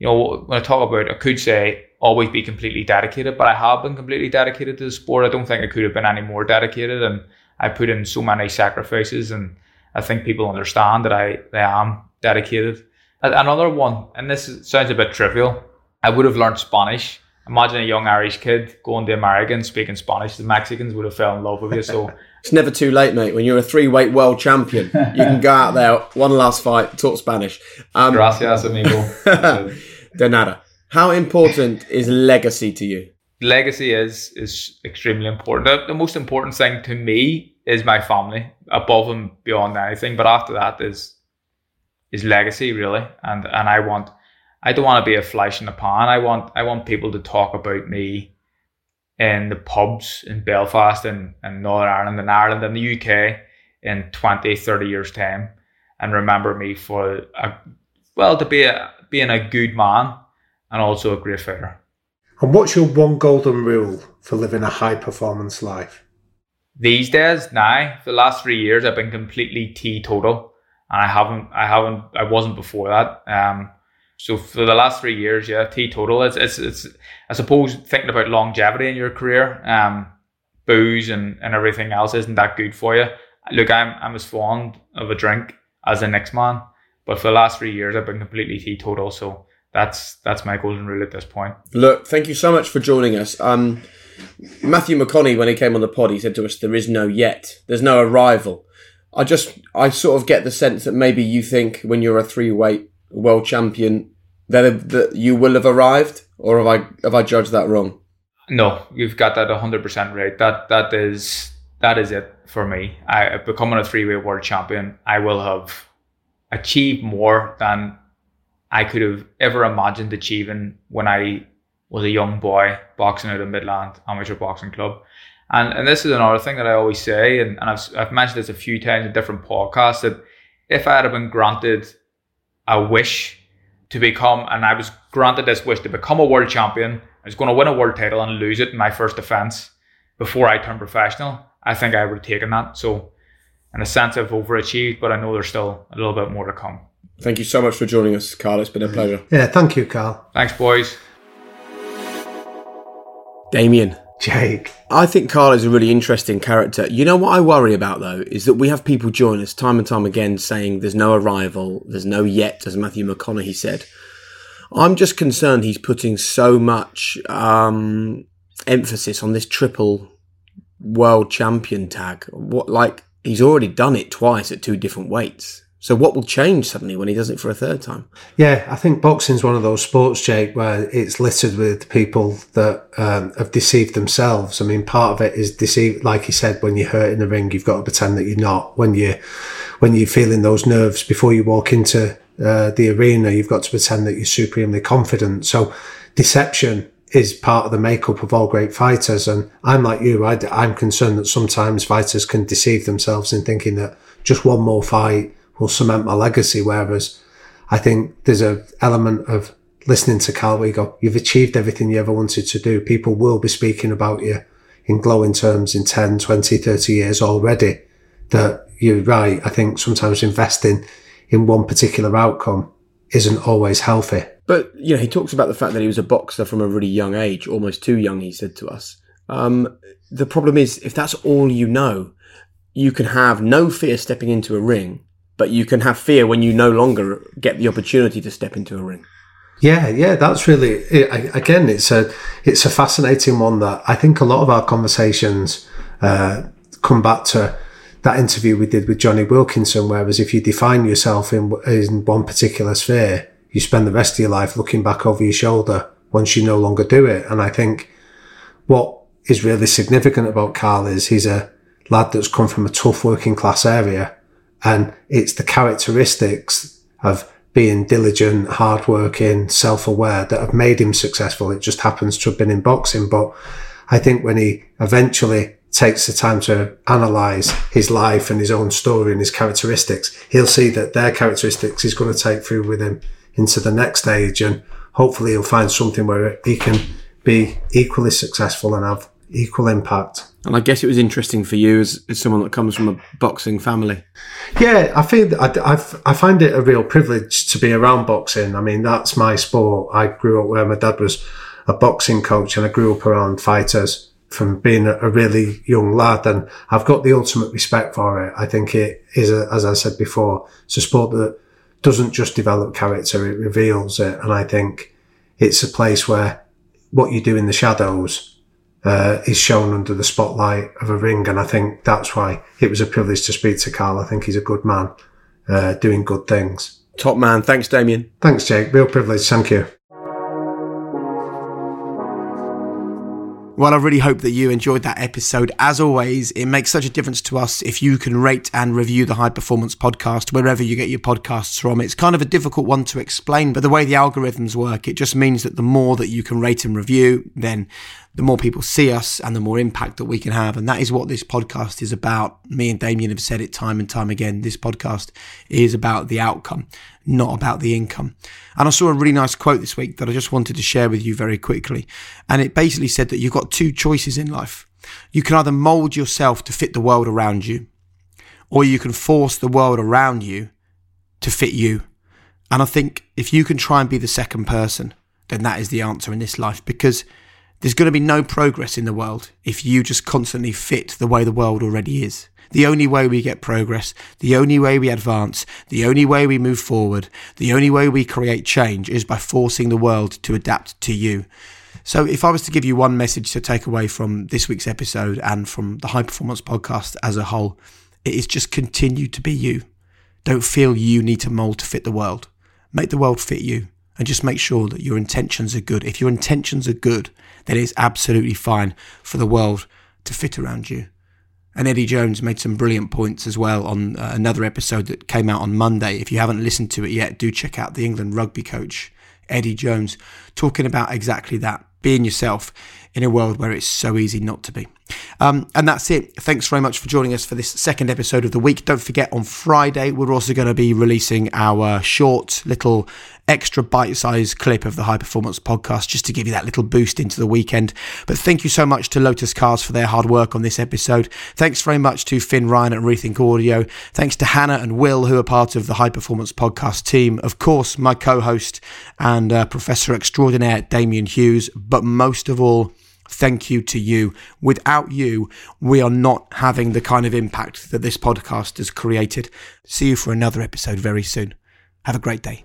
You know, when I talk about, I could say always be completely dedicated, but I have been completely dedicated to the sport. I don't think I could have been any more dedicated, and I put in so many sacrifices, and I think people understand that I, I am dedicated. Another one, and this sounds a bit trivial, I would have learned Spanish imagine a young Irish kid going to America and speaking Spanish. The Mexicans would have fell in love with you. So it's never too late, mate. When you're a three weight world champion, you can go out there, one last fight, talk Spanish. Um, Gracias, amigo. de nada. How important is legacy to you? Legacy is is extremely important. The, the most important thing to me is my family, above and beyond anything. But after that is is legacy really, and and I want I don't want to be a flash in the pan. I want I want people to talk about me in the pubs in Belfast and, and Northern Ireland and Ireland and the UK in 20, 30 years time and remember me for a well to be a being a good man and also a great fighter. And what's your one golden rule for living a high performance life? These days, now, for the last three years, I've been completely teetotal, and I haven't, I haven't, I wasn't before that. Um, so for the last three years, yeah, teetotal. It's it's it's I suppose thinking about longevity in your career, um, booze and, and everything else isn't that good for you. Look, I'm I'm as fond of a drink as the next man, but for the last three years, I've been completely teetotal. So that's that's my golden rule at this point. Look, thank you so much for joining us. Um, Matthew McConaughey, when he came on the pod, he said to us, "There is no yet. There's no arrival." I just, I sort of get the sense that maybe you think when you're a three weight world champion that, that you will have arrived, or have I have I judged that wrong? No, you've got that hundred percent right. That that is that is it for me. I becoming a three weight world champion. I will have achieved more than I could have ever imagined achieving when I was a young boy boxing at a Midland amateur boxing club. And and this is another thing that I always say, and, and I've I've mentioned this a few times in different podcasts that if I had been granted a wish to become, and I was granted this wish to become a world champion. I was going to win a world title and lose it in my first defense before I turned professional. I think I would have taken that. So, in a sense, I've overachieved, but I know there's still a little bit more to come. Thank you so much for joining us, Carl. It's been a pleasure. Yeah, thank you, Carl. Thanks, boys. Damian. Jake. I think Carl is a really interesting character. You know what I worry about though is that we have people join us time and time again saying there's no arrival, there's no yet, as Matthew McConaughey said. I'm just concerned he's putting so much um, emphasis on this triple world champion tag. What like he's already done it twice at two different weights. So what will change suddenly when he does it for a third time? Yeah, I think boxing's one of those sports, Jake, where it's littered with people that um, have deceived themselves. I mean, part of it is deceive. Like you said, when you're hurt in the ring, you've got to pretend that you're not. When you when you're feeling those nerves before you walk into uh, the arena, you've got to pretend that you're supremely confident. So deception is part of the makeup of all great fighters. And I'm like you, I, I'm concerned that sometimes fighters can deceive themselves in thinking that just one more fight will cement my legacy. Whereas I think there's a element of listening to Carl, we go, you've achieved everything you ever wanted to do. People will be speaking about you in glowing terms in 10, 20, 30 years already. That you're right. I think sometimes investing in one particular outcome isn't always healthy. But, you know, he talks about the fact that he was a boxer from a really young age, almost too young, he said to us. Um, the problem is, if that's all you know, you can have no fear stepping into a ring, but you can have fear when you no longer get the opportunity to step into a ring. Yeah, yeah, that's really it, again. It's a it's a fascinating one that I think a lot of our conversations uh, come back to that interview we did with Jonny Wilkinson. Whereas if you define yourself in in one particular sphere, you spend the rest of your life looking back over your shoulder once you no longer do it. And I think what is really significant about Carl is he's a lad that's come from a tough working class area, and it's the characteristics of being diligent, hardworking, self-aware that have made him successful. It just happens to have been in boxing. But I think when he eventually takes the time to analyze his life and his own story and his characteristics, he'll see that their characteristics he's going to take through with him into the next stage. And hopefully he'll find something where he can be equally successful and have equal impact. And I guess it was interesting for you as, as someone that comes from a boxing family. Yeah, I feel I, I, I find it a real privilege to be around boxing. I mean, that's my sport. I grew up where my dad was a boxing coach and I grew up around fighters from being a, really young lad. And I've got the ultimate respect for it. I think it is, a, as I said before, it's a sport that doesn't just develop character, it reveals it. And I think it's a place where what you do in the shadows uh, is shown under the spotlight of a ring. And I think that's why it was a privilege to speak to Carl. I think he's a good man, uh, doing good things. Top man. Thanks, Damian. Thanks, Jake. Real privilege. Thank you. Well, I really hope that you enjoyed that episode. As always, it makes such a difference to us if you can rate and review the High Performance Podcast wherever you get your podcasts from. It's kind of a difficult one to explain, but the way the algorithms work, it just means that the more that you can rate and review, then the more people see us and the more impact that we can have. And that is what this podcast is about. Me and Damian have said it time and time again. This podcast is about the outcome, not about the income. And I saw a really nice quote this week that I just wanted to share with you very quickly. And it basically said that you've got two choices in life. You can either mold yourself to fit the world around you, or you can force the world around you to fit you. And I think if you can try and be the second person, then that is the answer in this life because there's going to be no progress in the world if you just constantly fit the way the world already is. The only way we get progress, the only way we advance, the only way we move forward, the only way we create change is by forcing the world to adapt to you. So, if I was to give you one message to take away from this week's episode and from the High Performance Podcast as a whole, it is just continue to be you. Don't feel you need to mold to fit the world. Make the world fit you and just make sure that your intentions are good. If your intentions are good, then it's absolutely fine for the world to fit around you. And Eddie Jones made some brilliant points as well on uh, another episode that came out on Monday. If you haven't listened to it yet, do check out the England rugby coach, Eddie Jones, talking about exactly that being yourself in a world where it's so easy not to be. Um, and that's it. Thanks very much for joining us for this second episode of the week. Don't forget, on Friday, we're also going to be releasing our short little extra bite sized clip of the High Performance podcast just to give you that little boost into the weekend. But thank you so much to Lotus Cars for their hard work on this episode. Thanks very much to Finn Ryan at Rethink Audio. Thanks to Hannah and Will, who are part of the High Performance podcast team. Of course, my co host and uh, Professor Extraordinaire, Damian Hughes. But most of all, thank you to you. Without you, we are not having the kind of impact that this podcast has created. See you for another episode very soon. Have a great day.